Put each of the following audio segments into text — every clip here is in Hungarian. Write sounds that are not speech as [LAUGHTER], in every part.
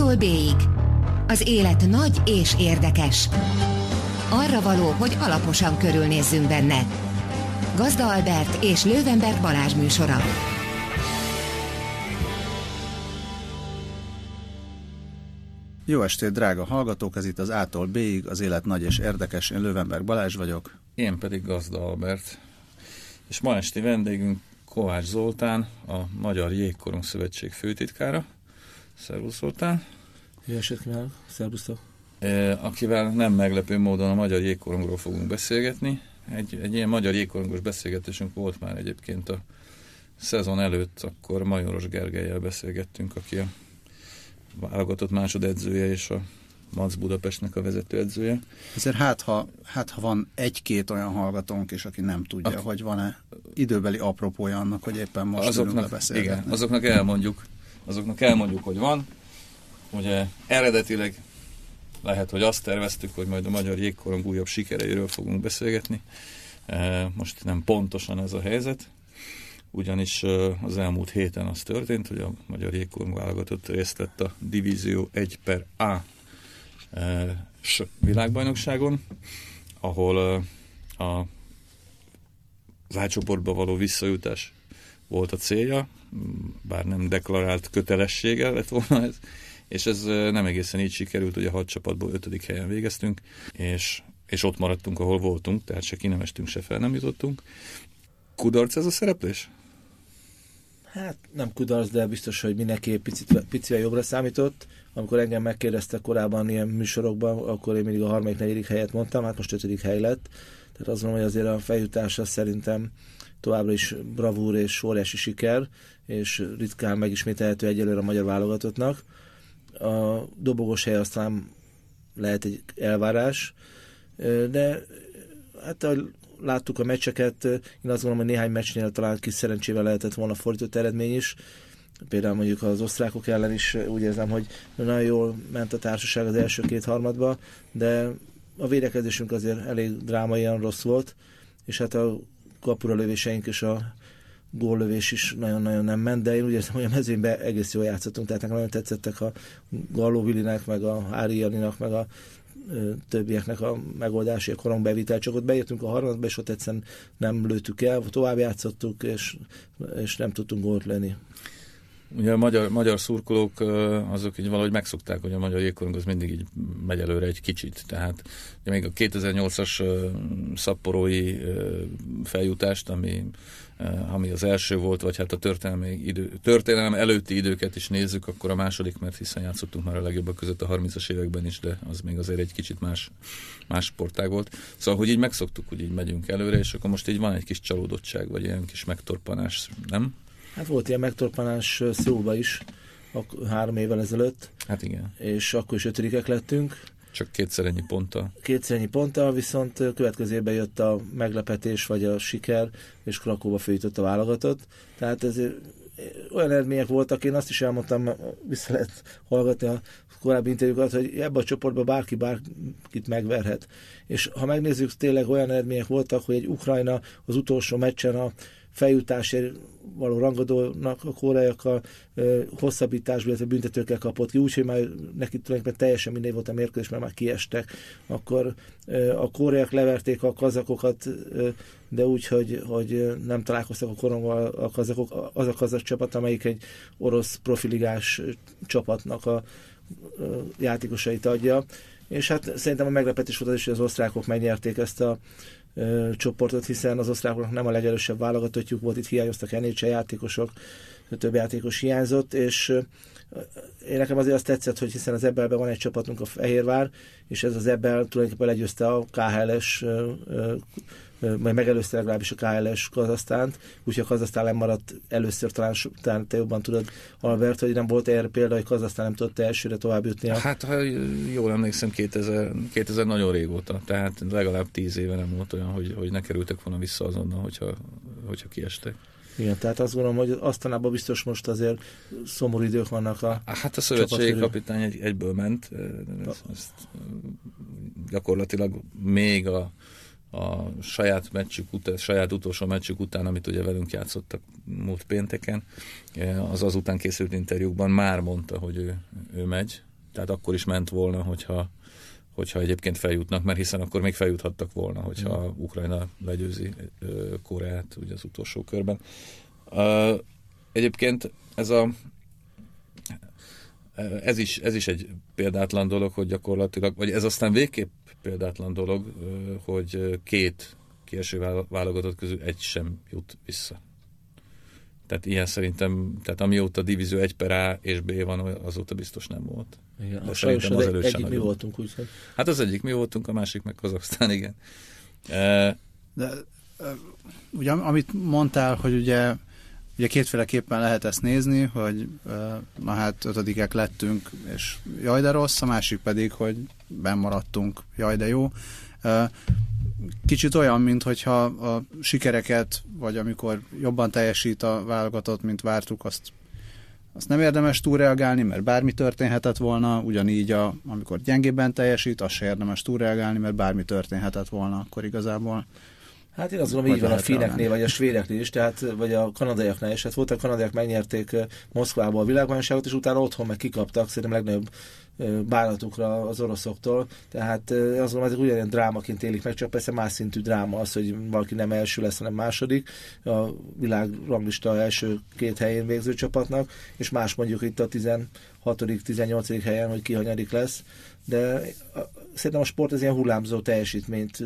A-tól B-ig. Az élet nagy és érdekes. Arra való, hogy alaposan körülnézzünk benne. Gazda Albert és Lővenberg Balázs műsora. Jó estét, drága hallgatók! Ez itt az A-tól B-ig, az élet nagy és érdekes. Én Lővenberg Balázs vagyok. Én pedig Gazda Albert. És ma esti vendégünk Kovács Zoltán, a Magyar Jégkorong Szövetség főtitkára. Szervusz Zoltán! Jó estét kívánok! Szervusztok! E, akivel nem meglepő módon a Magyar Jégkorongról fogunk beszélgetni. Egy, egy ilyen Magyar Jégkorongos beszélgetésünk volt már egyébként a szezon előtt, akkor Majoros Gergelyel beszélgettünk, aki a válogatott másodedzője és a Mac Budapestnek a vezetőedzője. Ezért hát ha, hát, ha van egy-két olyan hallgatónk is, aki nem tudja, Ak- hogy van-e időbeli apropója annak, hogy éppen most azoknak, Igen, azoknak elmondjuk, azoknak elmondjuk, hogy van. Ugye eredetileg lehet, hogy azt terveztük, hogy majd a Magyar Jégkorong újabb sikereiről fogunk beszélgetni. E, most nem pontosan ez a helyzet, ugyanis e, az elmúlt héten az történt, hogy a Magyar Jégkorong válogatott részt vett a Divízió 1 per A e, világbajnokságon, ahol a az átcsoportba való visszajutás volt a célja, bár nem deklarált kötelessége lett volna ez, és ez nem egészen így sikerült, hogy a hat csapatból ötödik helyen végeztünk, és, és ott maradtunk, ahol voltunk, tehát se ki nem estünk, se fel nem jutottunk. Kudarc ez a szereplés? Hát nem kudarc, de biztos, hogy mindenki picit, picivel jobbra számított. Amikor engem megkérdezte korábban ilyen műsorokban, akkor én mindig a harmadik, negyedik helyet mondtam, hát most ötödik hely lett. Tehát azt mondom, hogy azért a feljutása szerintem továbbra is bravúr és óriási siker, és ritkán megismételhető egyelőre a magyar válogatottnak. A dobogos hely aztán lehet egy elvárás, de hát ahogy láttuk a meccseket, én azt gondolom, hogy néhány meccsnél talán kis szerencsével lehetett volna fordított eredmény is. Például mondjuk az osztrákok ellen is úgy érzem, hogy nagyon jól ment a társaság az első két harmadba, de a védekezésünk azért elég drámaian rossz volt, és hát a kapura lövéseink és a góllövés is nagyon-nagyon nem ment, de én úgy érzem, hogy a mezőnyben egész jól játszottunk, tehát nekem nagyon tetszettek a Galló Vilinek, meg a Ári Janinak, meg a ö, többieknek a megoldási, a korongbevitel, csak ott bejöttünk a harmadba, és ott egyszerűen nem lőttük el, tovább játszottuk, és, és nem tudtunk gólt lenni. Ugye a magyar, magyar szurkolók azok így valahogy megszokták, hogy a magyar jégkorong az mindig így megy előre egy kicsit. Tehát ugye még a 2008-as szapporói feljutást, ami, ami az első volt, vagy hát a történelmi idő, történelem előtti időket is nézzük, akkor a második, mert hiszen játszottunk már a legjobbak között a 30-as években is, de az még azért egy kicsit más, más sportág volt. Szóval, hogy így megszoktuk, hogy így megyünk előre, és akkor most így van egy kis csalódottság, vagy ilyen kis megtorpanás, nem? Hát volt ilyen megtorpanás Szólba is, három évvel ezelőtt. Hát igen. És akkor is ötödikek lettünk. Csak kétszer ennyi ponttal. Kétszer ennyi ponttal, viszont következő évben jött a meglepetés, vagy a siker, és Krakóba főjutott a válogatott. Tehát ez olyan eredmények voltak, én azt is elmondtam, vissza lehet hallgatni a korábbi interjúkat, hogy ebbe a csoportban bárki bárkit megverhet. És ha megnézzük, tényleg olyan eredmények voltak, hogy egy Ukrajna az utolsó meccsen a feljutásért való rangadónak a koreaiakkal hosszabbításból, illetve büntetőkkel kapott ki, úgyhogy már neki tulajdonképpen teljesen mindegy volt a mérkőzés, mert már kiestek. Akkor a koreaiak leverték a kazakokat, de úgy, hogy, hogy nem találkoztak a koronggal a kazakok. Az a kazak csapat, amelyik egy orosz profiligás csapatnak a játékosait adja. És hát szerintem a meglepetés volt az is, hogy az osztrákok megnyerték ezt a csoportot, hiszen az osztrákoknak nem a legerősebb válogatottjuk volt, itt hiányoztak NHL játékosok, több játékos hiányzott, és én nekem azért azt tetszett, hogy hiszen az Ebelben van egy csapatunk, a Fehérvár, és ez az Ebel tulajdonképpen legyőzte a KHL-es majd megelőzte legalábbis a KLS Kazasztánt, úgyhogy a Kazasztán nem maradt először, talán, talán te jobban tudod, Albert, hogy nem volt erre példa, hogy Kazasztán nem tudott elsőre tovább jutni. A... Hát, ha jól emlékszem, 2000, 2000 nagyon régóta, tehát legalább 10 éve nem volt olyan, hogy, hogy ne kerültek volna vissza azonnal, hogyha, hogyha kiestek. Igen, tehát azt gondolom, hogy aztánában biztos most azért szomorú idők vannak a Hát a szövetségi kapitány egy, egyből ment, ezt, ezt gyakorlatilag még a a saját meccsük után, saját utolsó meccsük után, amit ugye velünk játszottak múlt pénteken, az azután készült interjúkban már mondta, hogy ő, ő megy, Tehát akkor is ment volna, hogyha, hogyha egyébként feljutnak, mert hiszen akkor még feljuthattak volna, hogyha mm. Ukrajna legyőzi Koreát ugye az utolsó körben. Egyébként ez a ez is, ez is egy példátlan dolog, hogy gyakorlatilag, vagy ez aztán végképp példátlan dolog, hogy két kieső válogatott közül egy sem jut vissza. Tehát ilyen szerintem, tehát amióta divízió 1 per A és B van, azóta biztos nem volt. Igen, De szerintem az előtt egyik mi voltunk, úgy Hát az egyik mi voltunk, a másik meg Kazaksztán, igen. De ugye, amit mondtál, hogy ugye Ugye kétféleképpen lehet ezt nézni, hogy na hát ötödikek lettünk, és jaj de rossz, a másik pedig, hogy maradtunk, jaj de jó. Kicsit olyan, mint hogyha a sikereket, vagy amikor jobban teljesít a válogatott, mint vártuk, azt, azt nem érdemes túlreagálni, mert bármi történhetett volna, ugyanígy a, amikor gyengébben teljesít, azt se érdemes túlreagálni, mert bármi történhetett volna, akkor igazából Hát én azt gondolom, így van a finneknél, vagy a svédeknél is, tehát, vagy a kanadaiaknál is. Hát volt a kanadaiak megnyerték Moszkvába a világbajnokságot, és utána otthon meg kikaptak, szerintem legnagyobb bánatukra az oroszoktól. Tehát azt gondolom, ezek ugyanilyen drámaként élik meg, csak persze más szintű dráma az, hogy valaki nem első lesz, hanem második a világ ranglista első két helyén végző csapatnak, és más mondjuk itt a 16 18 helyen, hogy ki hanyadik lesz. De szerintem a sport ez ilyen hullámzó teljesítményt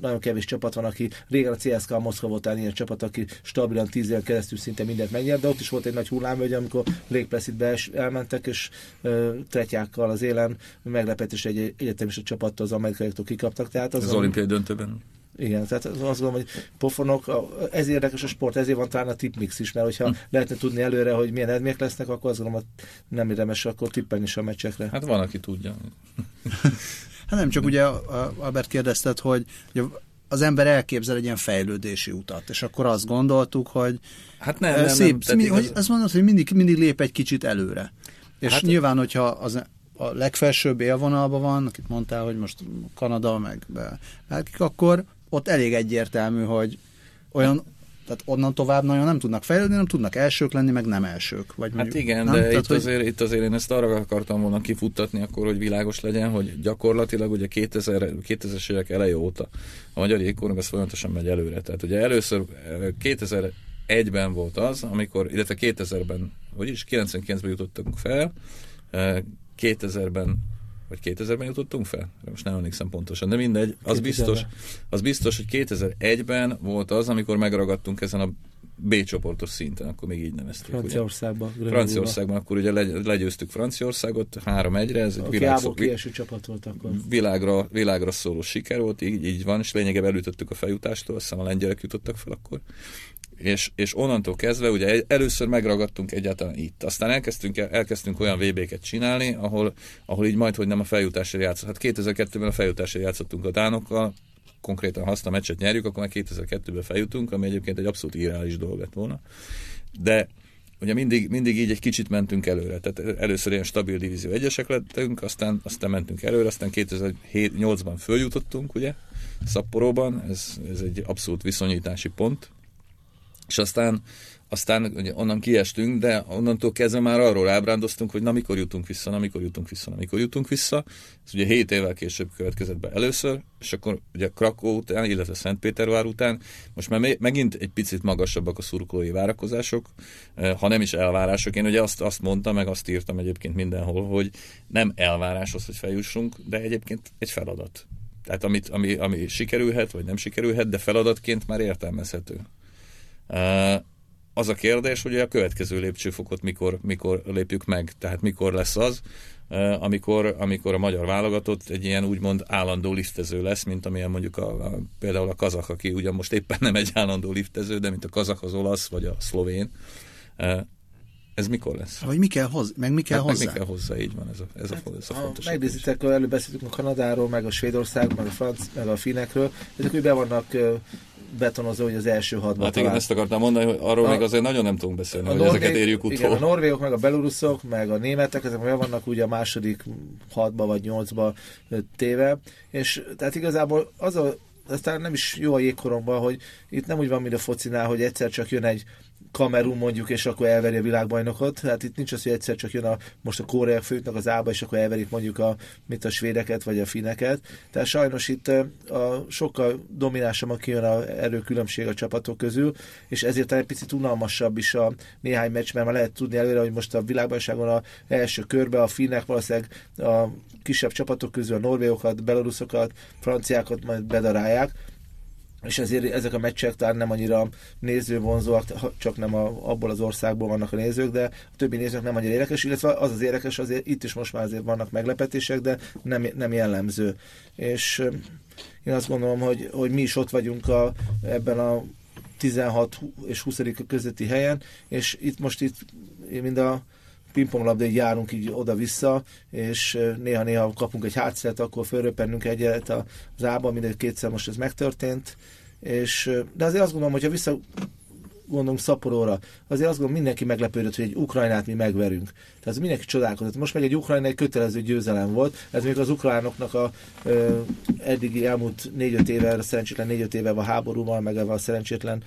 nagyon kevés csapat van, aki régen a CSKA Moszkva volt ilyen csapat, aki stabilan tíz éven keresztül szinte mindent megnyert, de ott is volt egy nagy hullámvölgy, amikor Lake Placid-be elmentek, és uh, tretyákkal az élen meglepetés egy egyetemista csapattól az amerikaiaktól kikaptak. Tehát az, az olimpiai döntőben. Igen, tehát azt gondolom, hogy pofonok, ez érdekes a sport, ezért van talán a tipmix is, mert hogyha hm. lehetne tudni előre, hogy milyen eredmények lesznek, akkor azt gondolom, hogy nem érdemes akkor tippelni is a meccsekre. Hát van, aki tudja. [LAUGHS] Hát nem, csak ugye Albert kérdezted, hogy az ember elképzel egy ilyen fejlődési utat, és akkor azt gondoltuk, hogy hát nem, nem, szép, nem, mi, hogy azt mondod, hogy mindig, mindig lép egy kicsit előre. És hát, nyilván, hogyha az a legfelsőbb élvonalban van, akit mondtál, hogy most Kanada, meg be, akkor ott elég egyértelmű, hogy olyan tehát onnan tovább nagyon nem tudnak fejlődni, nem tudnak elsők lenni, meg nem elsők. Vagy hát mondjuk, igen, nem? de Tehát, itt, hogy... azért, itt azért én ezt arra akartam volna kifuttatni akkor, hogy világos legyen, hogy gyakorlatilag ugye 2000, 2000-es évek eleje óta a magyar jégkorong az folyamatosan megy előre. Tehát ugye először 2001-ben volt az, amikor, illetve 2000-ben, vagyis 99-ben jutottunk fel, 2000-ben vagy 2000-ben jutottunk fel? Most nem emlékszem pontosan, de mindegy. Az biztos, az biztos, hogy 2001-ben volt az, amikor megragadtunk ezen a B csoportos szinten, akkor még így neveztük. Franciaországban. Ugye? Franciaországban, akkor ugye legyőztük Franciaországot 3-1-re, ez egy világ, szó, csapat volt akkor. Világra, világra szóló siker volt, így, így van, és lényegében elütöttük a feljutástól, azt hiszem a lengyelek jutottak fel akkor és, és onnantól kezdve ugye először megragadtunk egyáltalán itt. Aztán elkezdtünk, elkezdtünk olyan VB-ket csinálni, ahol, ahol így majd, hogy nem a feljutásra játszott. Hát 2002-ben a feljutásra játszottunk a Dánokkal, konkrétan ha azt a meccset nyerjük, akkor már 2002-ben feljutunk, ami egyébként egy abszolút irreális dolog lett volna. De ugye mindig, mindig így egy kicsit mentünk előre. Tehát először ilyen stabil divízió egyesek lettünk, aztán, aztán mentünk előre, aztán 2008-ban följutottunk, ugye, Szapporóban, ez, ez egy abszolút viszonyítási pont, és aztán, aztán ugye onnan kiestünk, de onnantól kezdve már arról ábrándoztunk, hogy na mikor jutunk vissza, na mikor jutunk vissza, na mikor jutunk vissza. Ez ugye 7 évvel később következett be először, és akkor ugye Krakó után, illetve Szentpétervár után, most már megint egy picit magasabbak a szurkolói várakozások, eh, ha nem is elvárások. Én ugye azt, azt mondtam, meg azt írtam egyébként mindenhol, hogy nem elvárás az, hogy feljussunk, de egyébként egy feladat. Tehát amit, ami, ami sikerülhet, vagy nem sikerülhet, de feladatként már értelmezhető. Az a kérdés, hogy a következő lépcsőfokot mikor, mikor lépjük meg, tehát mikor lesz az, amikor, amikor a magyar válogatott egy ilyen úgymond állandó liftező lesz, mint amilyen mondjuk a, a, például a kazak, aki ugyan most éppen nem egy állandó liftező, de mint a kazak, az olasz, vagy a szlovén. Ez mikor lesz? Vagy mi kell hozzá, meg mi kell hát hozzá? Meg mi kell hozzá, így van, ez a, ez hát, a, ez a fontos. Megnézitek, előbb beszéltünk a Kanadáról, meg a Svédország, meg a Franc, meg a Finekről, ezek úgy be vannak betonozó, hogy az első hatban Hát igen, ezt akartam mondani, hogy arról a, még azért nagyon nem tudunk beszélni, hogy norvég, ezeket érjük utól. Igen, a norvégok, meg a beloruszok, meg a németek, ezek meg vannak ugye a második hatba vagy nyolcba téve, és tehát igazából az a aztán nem is jó a jégkoromban, hogy itt nem úgy van, mint a focinál, hogy egyszer csak jön egy Kamerun mondjuk, és akkor elveri a világbajnokot. Hát itt nincs az, hogy egyszer csak jön a, most a koreák főtnek az ába, és akkor elverik mondjuk a, mint a svédeket, vagy a fineket. Tehát sajnos itt a, sokkal dominánsabb kijön a erőkülönbség a csapatok közül, és ezért egy picit unalmasabb is a néhány meccs, mert már lehet tudni előre, hogy most a világbajnokságon a első körbe a finnek valószínűleg a kisebb csapatok közül a norvégokat, belaruszokat, franciákat majd bedarálják, és ezért ezek a meccsek talán nem annyira nézővonzóak, csak nem a, abból az országból vannak a nézők, de a többi nézők nem annyira érdekes, illetve az az érdekes, azért itt is most már azért vannak meglepetések, de nem, nem jellemző. És én azt gondolom, hogy, hogy mi is ott vagyunk a, ebben a 16 és 20 közötti helyen, és itt most itt mind a pingponglabdai járunk így oda-vissza, és néha-néha kapunk egy hátszert, akkor fölröpennünk egyet az ába, mindegy kétszer most ez megtörtént, és, de azért azt gondolom, hogyha vissza gondolunk Szaporóra, azért azt gondolom mindenki meglepődött, hogy egy Ukrajnát mi megverünk. Tehát mindenki csodálkozott. Most meg egy Ukrajna egy kötelező győzelem volt, ez még az ukránoknak a ö, eddigi elmúlt négy-öt éve, szerencsétlen négy-öt éve a háborúval, meg a szerencsétlen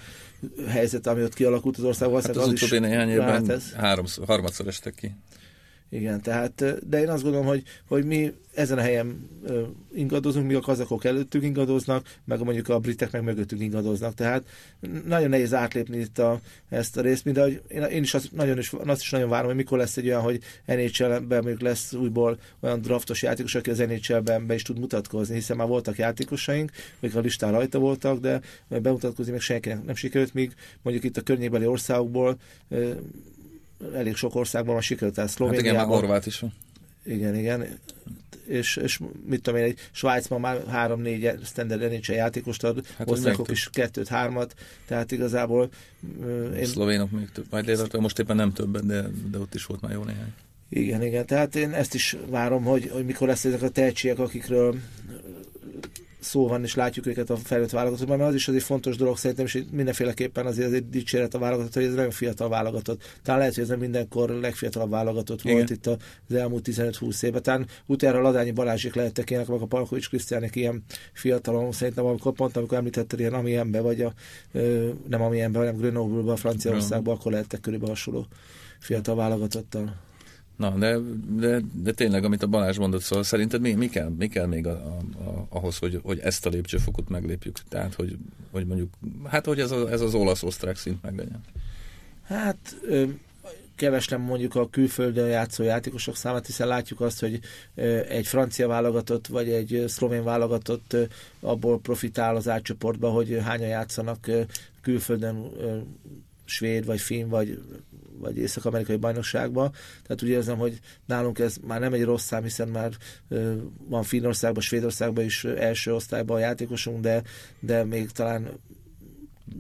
helyzet, ami ott kialakult az országban. Hát az, az utóbbi néhány évben háromszor, harmadszor estek ki. Igen, tehát, de én azt gondolom, hogy, hogy mi ezen a helyen ingadozunk, míg a kazakok előttünk ingadoznak, meg mondjuk a britek meg mögöttünk ingadoznak. Tehát nagyon nehéz átlépni itt a, ezt a részt, mint én, is azt, nagyon is, azt is nagyon várom, hogy mikor lesz egy olyan, hogy NHL-ben még lesz újból olyan draftos játékos, aki az NHL-ben be is tud mutatkozni, hiszen már voltak játékosaink, akik a listán rajta voltak, de bemutatkozni még senkinek nem sikerült, míg mondjuk itt a környékbeli országokból elég sok országban van sikerült, tehát Szlovéniában. Hát igen, meg Horvát is van. Igen, igen. És, és mit tudom én, egy Svájcban már három-négy standard NHL játékost ad, hát osztrákok is kettőt, hármat, tehát igazából... Én... Szlovénok még több, majd most éppen nem többen, de, de ott is volt már jó néhány. Igen, igen, tehát én ezt is várom, hogy, hogy mikor lesz ezek a tehetségek, akikről szó van, és látjuk őket a felnőtt válogatottban, mert az is azért fontos dolog szerintem, és mindenféleképpen azért, azért dicséret a válogatott, hogy ez nagyon fiatal válogatott. Talán lehet, hogy ez nem mindenkor legfiatalabb válogatott Igen. volt itt az elmúlt 15-20 évben. Talán utána Ladányi Balázsik lehettek ilyenek, meg a Palkovics Krisztiánik ilyen fiatalon, szerintem amikor pont, amikor említetted ilyen Amienbe, vagy a, nem Amienbe, hanem Grenoble-ba, Franciaországban, akkor lehettek körülbelül hasonló fiatal válogatottal. Na, de, de, de tényleg, amit a Balázs mondott, szóval szerinted mi, mi, kell, mi kell még a, a, a, ahhoz, hogy, hogy ezt a lépcsőfokot meglépjük? Tehát, hogy, hogy mondjuk, hát, hogy ez, a, ez az olasz-osztrák szint meglegyen? Hát, ö, keveslem mondjuk a külföldön játszó játékosok számát, hiszen látjuk azt, hogy egy francia válogatott, vagy egy szlovén válogatott abból profitál az átcsoportba, hogy hányan játszanak külföldön svéd, vagy finn, vagy vagy észak-amerikai bajnokságba. Tehát úgy érzem, hogy nálunk ez már nem egy rossz szám, hiszen már van Finnországban, Svédországban is első osztályban a játékosunk, de, de még talán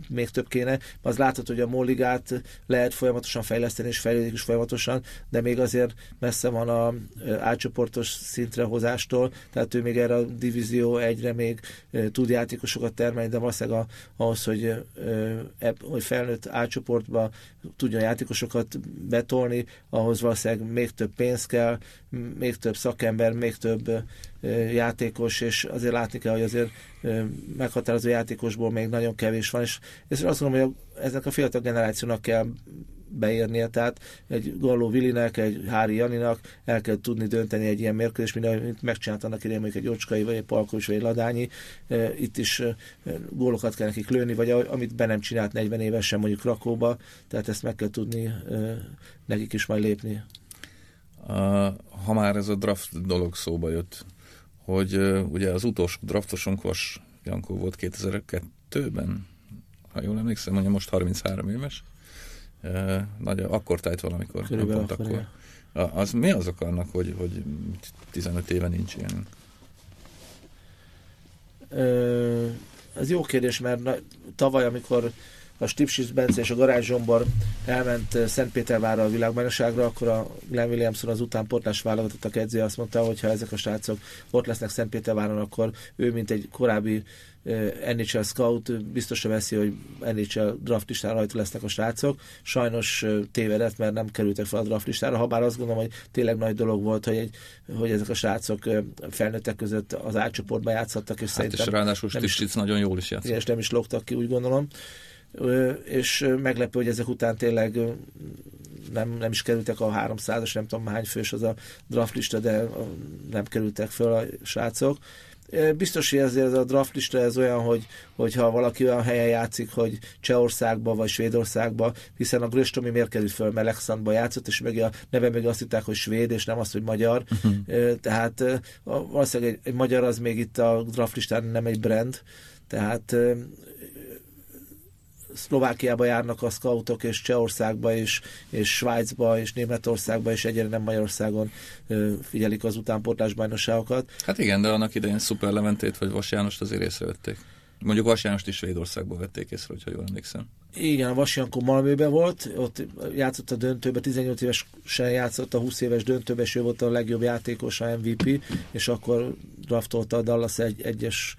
még több kéne. Az látható, hogy a Molligát lehet folyamatosan fejleszteni, és fejlődik is folyamatosan, de még azért messze van a átcsoportos szintre hozástól, tehát ő még erre a divízió egyre még tud játékosokat termelni, de valószínűleg ahhoz, hogy, hogy felnőtt átcsoportba tudja játékosokat betolni, ahhoz valószínűleg még több pénz kell, még több szakember, még több játékos, és azért látni kell, hogy azért meghatározó játékosból még nagyon kevés van, és, és azt gondolom, hogy ezek a fiatal generációnak kell beérnie, tehát egy Galló Vilinek, egy Hári Janinak el kell tudni dönteni egy ilyen mérkőzést, mint amit megcsinált annak idején mondjuk egy Ocskai, vagy egy Palkovics, vagy egy Ladányi. Itt is gólokat kell nekik lőni, vagy amit be nem csinált 40 évesen mondjuk Rakóba, tehát ezt meg kell tudni nekik is majd lépni. Ha már ez a draft dolog szóba jött, hogy ugye az utolsó draftosunk Vas Jankó volt 2002-ben, ha jól emlékszem, mondja most 33 éves. Nagy, akkor tájt valamikor, Körülbelül pont akkor. akkor. Az, mi az oka annak, hogy, hogy 15 éve nincs ilyen? ez jó kérdés, mert na, tavaly, amikor a Stipsis Bence és a Garázs Zsombor elment Szentpétervárra a világbajnokságra, akkor a Glenn Williamson az utánpótlás válogatottak edzője azt mondta, hogy ha ezek a srácok ott lesznek Szentpéterváron, akkor ő, mint egy korábbi NHL scout biztosra veszi, hogy NHL draft listára rajta lesznek a srácok. Sajnos tévedett, mert nem kerültek fel a draft listára, ha bár azt gondolom, hogy tényleg nagy dolog volt, hogy, egy, hogy ezek a srácok felnőttek között az átcsoportban játszhattak, és hát szerintem... és ráadásul Stistic nagyon jól is játszott. És nem is logtak ki, úgy gondolom és meglepő, hogy ezek után tényleg nem, nem is kerültek a 300-as, nem tudom hány fős az a draftlista, de nem kerültek föl a srácok. Biztos, hogy ezért a draftlista ez olyan, hogy, hogyha valaki olyan helyen játszik, hogy Csehországba vagy Svédországba, hiszen a Gröstomi miért került föl, mert Alexandba játszott, és meg a neve meg azt hitták, hogy svéd, és nem azt, hogy magyar. Uh-huh. Tehát valószínűleg egy, egy magyar az még itt a draftlistán nem egy brand, tehát Szlovákiába járnak a scoutok, és Csehországba, és, és Svájcba, és Németországba, és egyre nem Magyarországon figyelik az utánportás bajnokságokat. Hát igen, de annak idején Szuper Leventét vagy Vas Jánost azért észrevették. Mondjuk Vas Jánost is Svédországból vették észre, hogyha jól emlékszem. Igen, a Vas Jankó Malmőben volt, ott játszott a döntőbe, 18 évesen játszott a 20 éves döntőbe, és ő volt a legjobb játékos, a MVP, és akkor draftolta a Dallas egy, egyes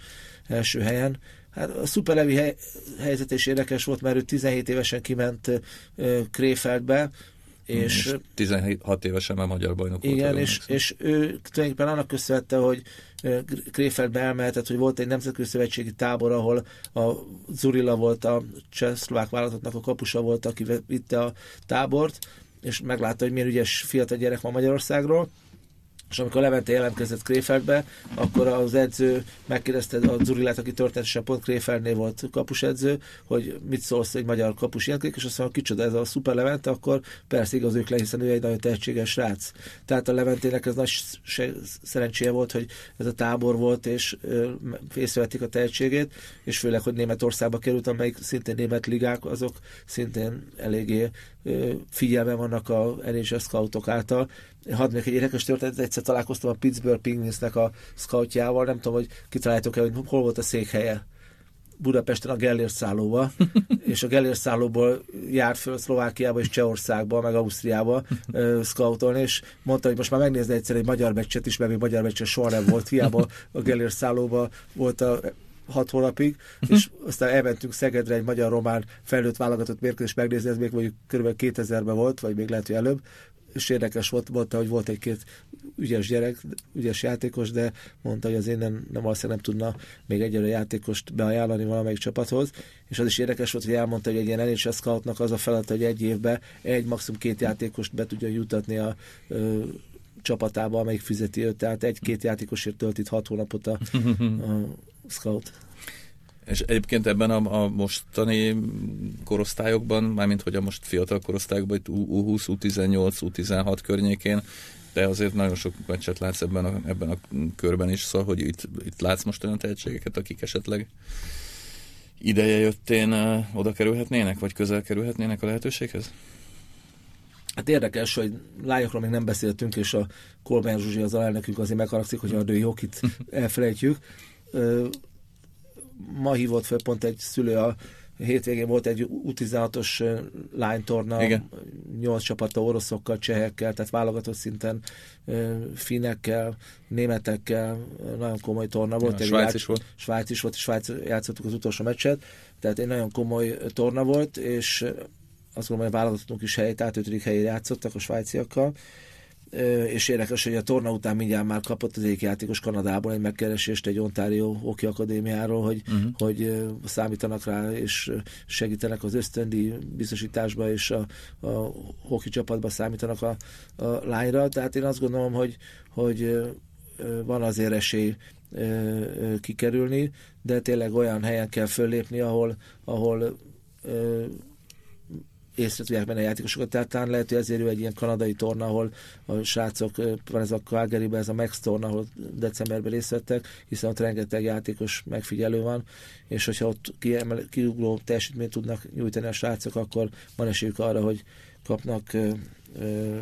első helyen. Hát a szuperlevi hely, helyzet is érdekes volt, mert ő 17 évesen kiment Kréfeldbe, és, és 16 évesen már magyar bajnok igen, volt. Igen, és, és ő tulajdonképpen annak köszönhette, hogy Kréfeldbe elmehetett, hogy volt egy nemzetközi szövetségi tábor, ahol a Zurilla volt a csehszlovák válogatottnak a kapusa volt, aki vitte a tábort, és meglátta, hogy milyen ügyes fiatal gyerek van Magyarországról, és amikor Levente jelentkezett Kréfeldbe, akkor az edző megkérdezte a Zurilát, aki történetesen pont Kréfeldnél volt kapusedző, hogy mit szólsz egy magyar kapus jelentkezik, és azt mondja, kicsoda ez a szuper Levente, akkor persze igaz ők le, hiszen ő egy nagyon tehetséges srác. Tehát a Leventének ez nagy szerencséje volt, hogy ez a tábor volt, és észrevették a tehetségét, és főleg, hogy Németországba került, amelyik szintén német ligák, azok szintén eléggé figyelme vannak a NHL scoutok által. Hadd még egy érdekes történet, egyszer találkoztam a Pittsburgh Penguinsnek a scoutjával, nem tudom, hogy kitaláljátok el, hogy hol volt a székhelye. Budapesten a Gellért szállóba, [LAUGHS] és a Gellért szállóból járt föl Szlovákiába és Csehországba, meg Ausztriába uh, scoutolni, és mondta, hogy most már megnézni egyszer egy magyar meccset is, mert még magyar meccset soha nem volt, hiába a Gellért szállóba volt a hat hónapig, és aztán elmentünk Szegedre egy magyar-román felnőtt válogatott mérkőzést megnézni, ez még mondjuk kb. 2000-ben volt, vagy még lehet, hogy előbb, és érdekes volt, mondta, hogy volt egy-két ügyes gyerek, ügyes játékos, de mondta, hogy én nem, nem valószínűleg nem tudna még egyre játékost beajánlani valamelyik csapathoz, és az is érdekes volt, hogy elmondta, hogy egy ilyen NHL scoutnak az a feladat, hogy egy évben egy, maximum két játékost be tudja jutatni a ö, csapatába, amelyik fizeti őt, tehát egy-két játékosért tölt itt hat hónapot a, a scout. És egyébként ebben a, a mostani korosztályokban, mármint hogy a most fiatal korosztályokban, U20, U18, U16 környékén, de azért nagyon sok meccset látsz ebben a, ebben a körben is, szóval, hogy itt, itt látsz most olyan tehetségeket, akik esetleg ideje jöttén oda kerülhetnének, vagy közel kerülhetnének a lehetőséghez? Hát érdekes, hogy lányokról még nem beszéltünk, és a Kolbán Zsuzsi az alelnökünk azért megharagszik, hogy a női hokit [LAUGHS] elfelejtjük ma hívott fel pont egy szülő a hétvégén volt egy U16-os lánytorna, Igen. nyolc csapata oroszokkal, csehekkel, tehát válogatott szinten finnekkel, németekkel, nagyon komoly torna volt. Ja, Svájc is volt. Svájc is volt, és Svájc játszottuk az utolsó meccset, tehát egy nagyon komoly torna volt, és azt gondolom, hogy válogatottunk is helyét, tehát ötödik helyére játszottak a svájciakkal, és érdekes, hogy a torna után mindjárt már kapott az egyik játékos Kanadából egy megkeresést egy Ontario Hockey Akadémiáról, hogy, uh-huh. hogy számítanak rá, és segítenek az ösztöndi biztosításba, és a, a hockey csapatba számítanak a, a lányra. Tehát én azt gondolom, hogy, hogy van azért esély kikerülni, de tényleg olyan helyen kell föllépni, ahol, ahol észre tudják menni a játékosokat, tehát talán lehet, hogy ezért ő egy ilyen kanadai torna, ahol a srácok, van ez a calgary ez a Max torna, ahol decemberben részt vettek, hiszen ott rengeteg játékos megfigyelő van, és hogyha ott kiemel, kiugró teljesítményt tudnak nyújtani a srácok, akkor van esélyük arra, hogy kapnak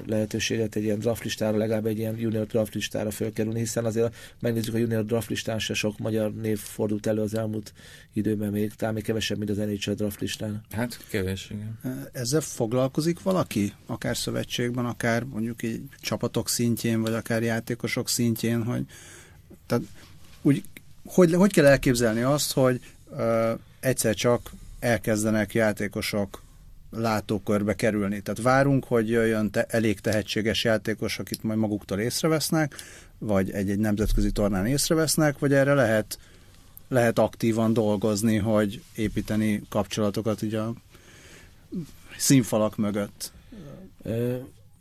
lehetőséget egy ilyen draftlistára, legalább egy ilyen junior draftlistára fölkerülni, hiszen azért megnézzük a junior draftlistán se sok magyar név fordult elő az elmúlt időben még, talán még kevesebb, mint az NHL draftlistán. Hát kevés, igen. Ezzel foglalkozik valaki? Akár szövetségben, akár mondjuk egy csapatok szintjén, vagy akár játékosok szintjén, hogy tehát úgy, hogy, hogy kell elképzelni azt, hogy uh, egyszer csak elkezdenek játékosok látókörbe kerülni. Tehát várunk, hogy jöjjön te, elég tehetséges játékos, akit majd maguktól észrevesznek, vagy egy-egy nemzetközi tornán észrevesznek, vagy erre lehet lehet aktívan dolgozni, hogy építeni kapcsolatokat ugye a színfalak mögött.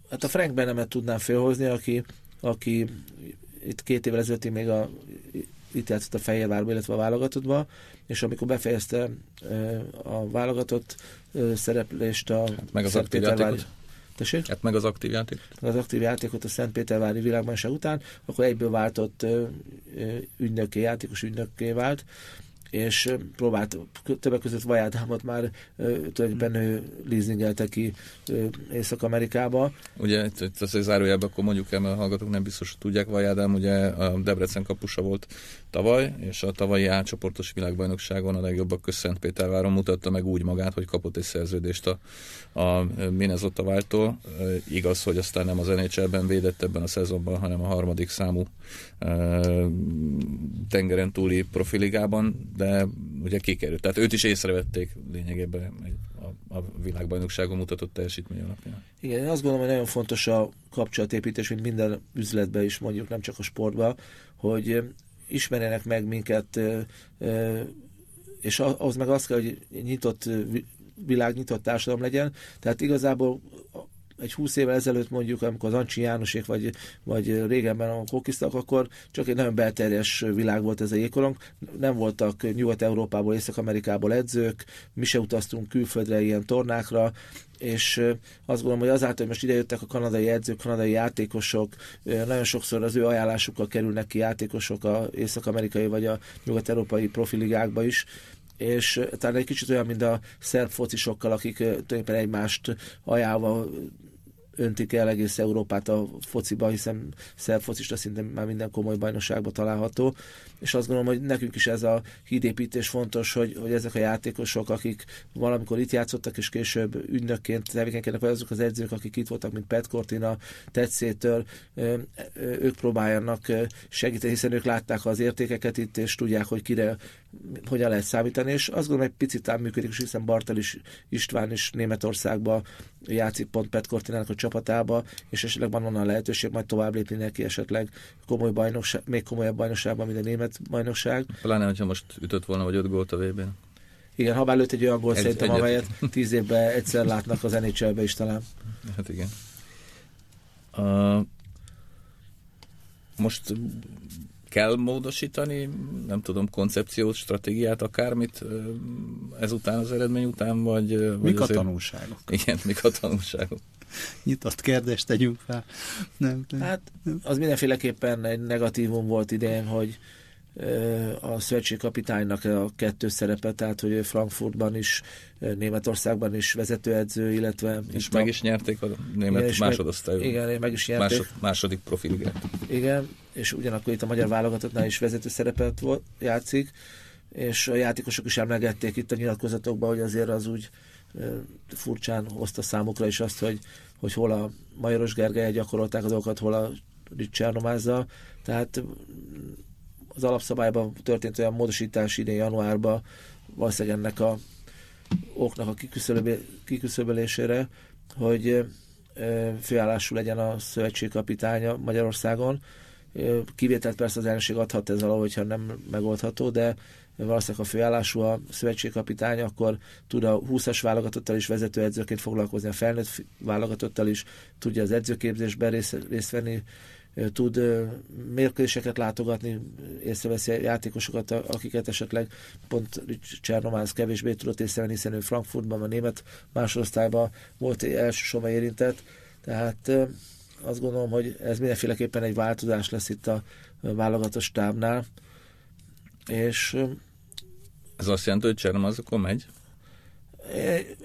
Hát a Frank Benemet tudnám felhozni, aki, aki itt két évvel ezelőtt még a, itt játszott a Fehérvárba, illetve a válogatottba, és amikor befejezte a válogatott szereplést a hát meg az aktív játékot. Tessék? Hát meg az aktív játékot. Az aktív játékot a Szentpétervári világbajnokság után, akkor egyből váltott ügynökké, játékos ügynökké vált, és próbált többek között Vajádámot már tulajdonképpen ő leasingelte ki Észak-Amerikába. Ugye itt az zárójelben akkor mondjuk el, mert a hallgatók nem biztos, hogy tudják, Vajádám ugye a Debrecen kapusa volt tavaly, és a tavalyi átcsoportos világbajnokságon a legjobbak köszönt Péterváron mutatta meg úgy magát, hogy kapott egy szerződést a, a Minnesota váltól. Igaz, hogy aztán nem az NHL-ben védett ebben a szezonban, hanem a harmadik számú tengeren túli profiligában, de ugye kikerült. Tehát őt is észrevették lényegében a, a világbajnokságon mutatott teljesítmény alapján. Igen, én azt gondolom, hogy nagyon fontos a kapcsolatépítés, mint minden üzletben is mondjuk, nem csak a sportban, hogy ismerjenek meg minket, és ahhoz meg azt kell, hogy nyitott világ, nyitott társadalom legyen. Tehát igazából egy húsz évvel ezelőtt mondjuk, amikor az Ancsi Jánosék, vagy, vagy régenben a kokisztak, akkor csak egy nagyon belterjes világ volt ez a jégkorong. Nem voltak Nyugat-Európából, Észak-Amerikából edzők, mi se utaztunk külföldre ilyen tornákra, és azt gondolom, hogy azáltal, hogy most idejöttek a kanadai edzők, kanadai játékosok, nagyon sokszor az ő ajánlásukkal kerülnek ki játékosok a észak-amerikai vagy a nyugat-európai profiligákba is, és talán egy kicsit olyan, mint a szerb focisokkal, akik tulajdonképpen egymást ajánlva öntik el egész Európát a fociba, hiszen szerb focista szinte már minden komoly bajnokságban található, és azt gondolom, hogy nekünk is ez a hídépítés fontos, hogy, hogy ezek a játékosok, akik valamikor itt játszottak, és később ügynökként tevékenykednek, vagy azok az edzők, akik itt voltak, mint Pet Cortina, Tetszétől, ők próbáljanak segíteni, hiszen ők látták az értékeket itt, és tudják, hogy kire hogyan lehet számítani, és azt gondolom, egy picit ám működik, és hiszen Bartel is, István is Németországba játszik pont Pet Cortinának a csapatába, és esetleg van onnan lehetőség majd tovább lépni neki esetleg komoly bajnokság, még komolyabb bajnokságban, mint a német bajnokság. Pláne, hogyha most ütött volna, vagy öt gólt a vb n Igen, ha belőtt egy olyan gólt egy, szerintem, egyet. amelyet tíz évben egyszer látnak az nhl is talán. Hát igen. Uh, most kell módosítani, nem tudom, koncepciót, stratégiát, akármit ezután az eredmény után, vagy... Mik vagy a azért... tanulságok? Igen, mik a tanulságok? Nyitott kérdést tegyünk fel. Nem, nem. Hát az mindenféleképpen egy negatívum volt idén, hogy a szövetségkapitánynak a kettő szerepe, tehát hogy Frankfurtban is, Németországban is vezetőedző, illetve... És meg a... is nyerték a német igen, másodosztályú. Igen, meg is nyerték. Másod, második profiligát. Igen, és ugyanakkor itt a magyar válogatottnál is vezető szerepet volt, játszik, és a játékosok is emlegették itt a nyilatkozatokban, hogy azért az úgy furcsán hozta számukra is azt, hogy, hogy hol a Majoros Gergely gyakorolták a dolgokat, hol a Ricsernomázza, tehát az alapszabályban történt olyan módosítás idén januárban, valószínűleg ennek a oknak a kiküszöbölésére, hogy főállású legyen a szövetségkapitánya Magyarországon. Kivételt persze az elnökség adhat ez alól, hogyha nem megoldható, de valószínűleg a főállású a szövetségkapitány, akkor tud a 20-as válogatottal is vezetőedzőként foglalkozni, a felnőtt válogatottal is tudja az edzőképzésben részt, részt venni, tud mérkőzéseket látogatni, észreveszi a játékosokat, akiket esetleg pont Csernomász kevésbé tudott észrevenni, hiszen ő Frankfurtban, a német másodosztályban volt elsősorban érintett. Tehát azt gondolom, hogy ez mindenféleképpen egy változás lesz itt a válogatott stábnál. És ez azt jelenti, hogy Csernomász akkor megy?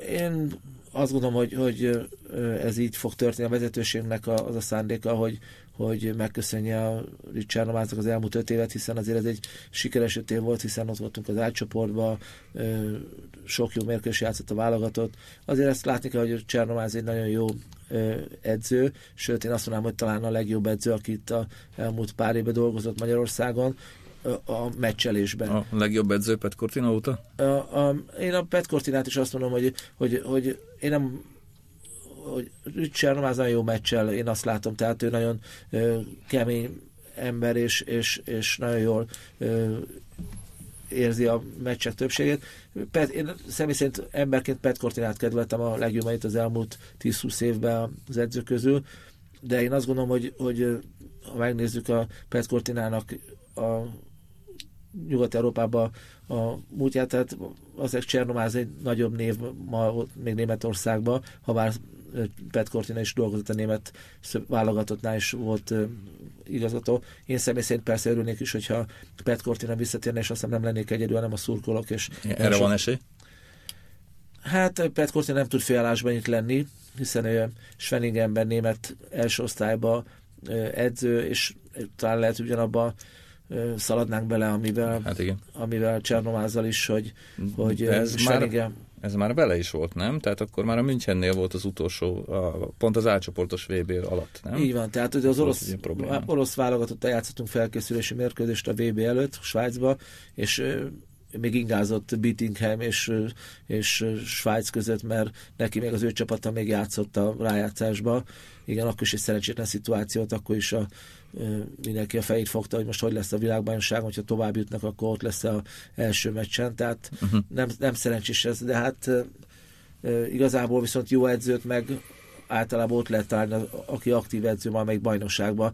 Én azt gondolom, hogy, hogy ez így fog történni a vezetőségnek az a szándéka, hogy, hogy megköszönje a Richard Nomáznak az elmúlt öt évet, hiszen azért ez egy sikeres öt év volt, hiszen ott voltunk az átcsoportban, sok jó mérkőzés játszott a válogatott. Azért ezt látni kell, hogy Csernomáz egy nagyon jó edző, sőt én azt mondanám, hogy talán a legjobb edző, aki itt a elmúlt pár évben dolgozott Magyarországon, a meccselésben. A legjobb edző Pet Cortina óta? A, a, én a Pet Cortinát is azt mondom, hogy, hogy, hogy én nem hogy Richard az nagyon jó meccsel, én azt látom, tehát ő nagyon ö, kemény ember, és, és, és nagyon jól ö, érzi a meccsek többségét. Pet, én személy szerint emberként Pet Cortinát kedveltem a legjobban az elmúlt 10-20 évben az edző közül, de én azt gondolom, hogy, hogy ha megnézzük a Pet Cortinának a Nyugat-Európában a múltját, tehát azért Csernomáz egy nagyobb név ma még Németországban, ha bár Pet Cortina is dolgozott a német válogatottnál, is volt igazgató. Én személy szerint persze örülnék is, hogyha Pet Cortina visszatérne, és aztán nem lennék egyedül, hanem a szurkolok. És Erre van esély? Hát Pet Cortina nem tud félállásban itt lenni, hiszen ő Schwenningenben német első osztályba edző, és talán lehet ugyanabban szaladnánk bele, amivel, hát igen. amivel Csernomázzal is, hogy, hogy ez Schwenningen... Már ez már vele is volt, nem? Tehát akkor már a Münchennél volt az utolsó, a, pont az átcsoportos VB alatt, nem? Így van, tehát ugye az orosz, orosz válogatottal játszottunk felkészülési mérkőzést a VB előtt Svájcba, és még ingázott Bittingham és, és Svájc között, mert neki még az ő csapata még játszott a rájátszásba. Igen, akkor is egy szerencsétlen szituációt, akkor is a, mindenki a fejét fogta, hogy most hogy lesz a világbajnokság, hogyha tovább jutnak, akkor ott lesz az első meccsen, tehát uh-huh. nem, nem szerencsés ez, de hát igazából viszont jó edzőt meg általában ott lehet találni, aki aktív edző valamelyik bajnokságban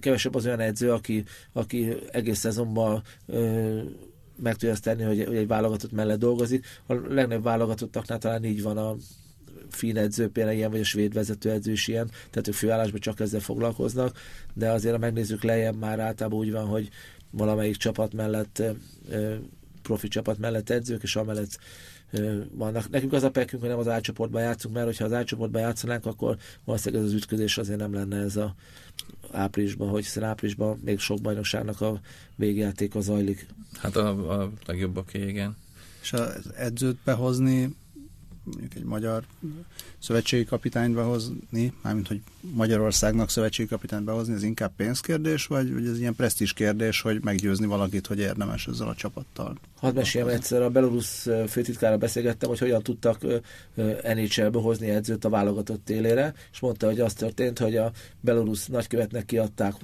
kevesebb az olyan edző, aki, aki egész szezonban meg tudja azt tenni, hogy, hogy egy válogatott mellett dolgozik. A legnagyobb válogatottaknál talán így van a finn edző például ilyen, vagy a svéd vezetőedző is ilyen, tehát ők főállásban csak ezzel foglalkoznak, de azért ha megnézzük lejjebb már általában úgy van, hogy valamelyik csapat mellett profi csapat mellett edzők, és amellett vannak. Nekünk az a pekünk, hogy nem az átcsoportban játszunk, mert hogyha az átcsoportban játszanánk, akkor valószínűleg ez az ütközés azért nem lenne ez a áprilisban, hogy hiszen áprilisban még sok bajnokságnak a végjátéka zajlik. Hát a, a legjobbak, igen. És az edzőt behozni mondjuk egy magyar szövetségi kapitányt behozni, mármint hogy Magyarországnak szövetségi kapitányt behozni, ez inkább pénzkérdés, vagy, vagy ez ilyen presztis kérdés, hogy meggyőzni valakit, hogy érdemes ezzel a csapattal? Hadd meséljem egyszer, a Belarus főtitkára beszélgettem, hogy hogyan tudtak NHL-be hozni edzőt a válogatott télére, és mondta, hogy az történt, hogy a Belarus nagykövetnek kiadták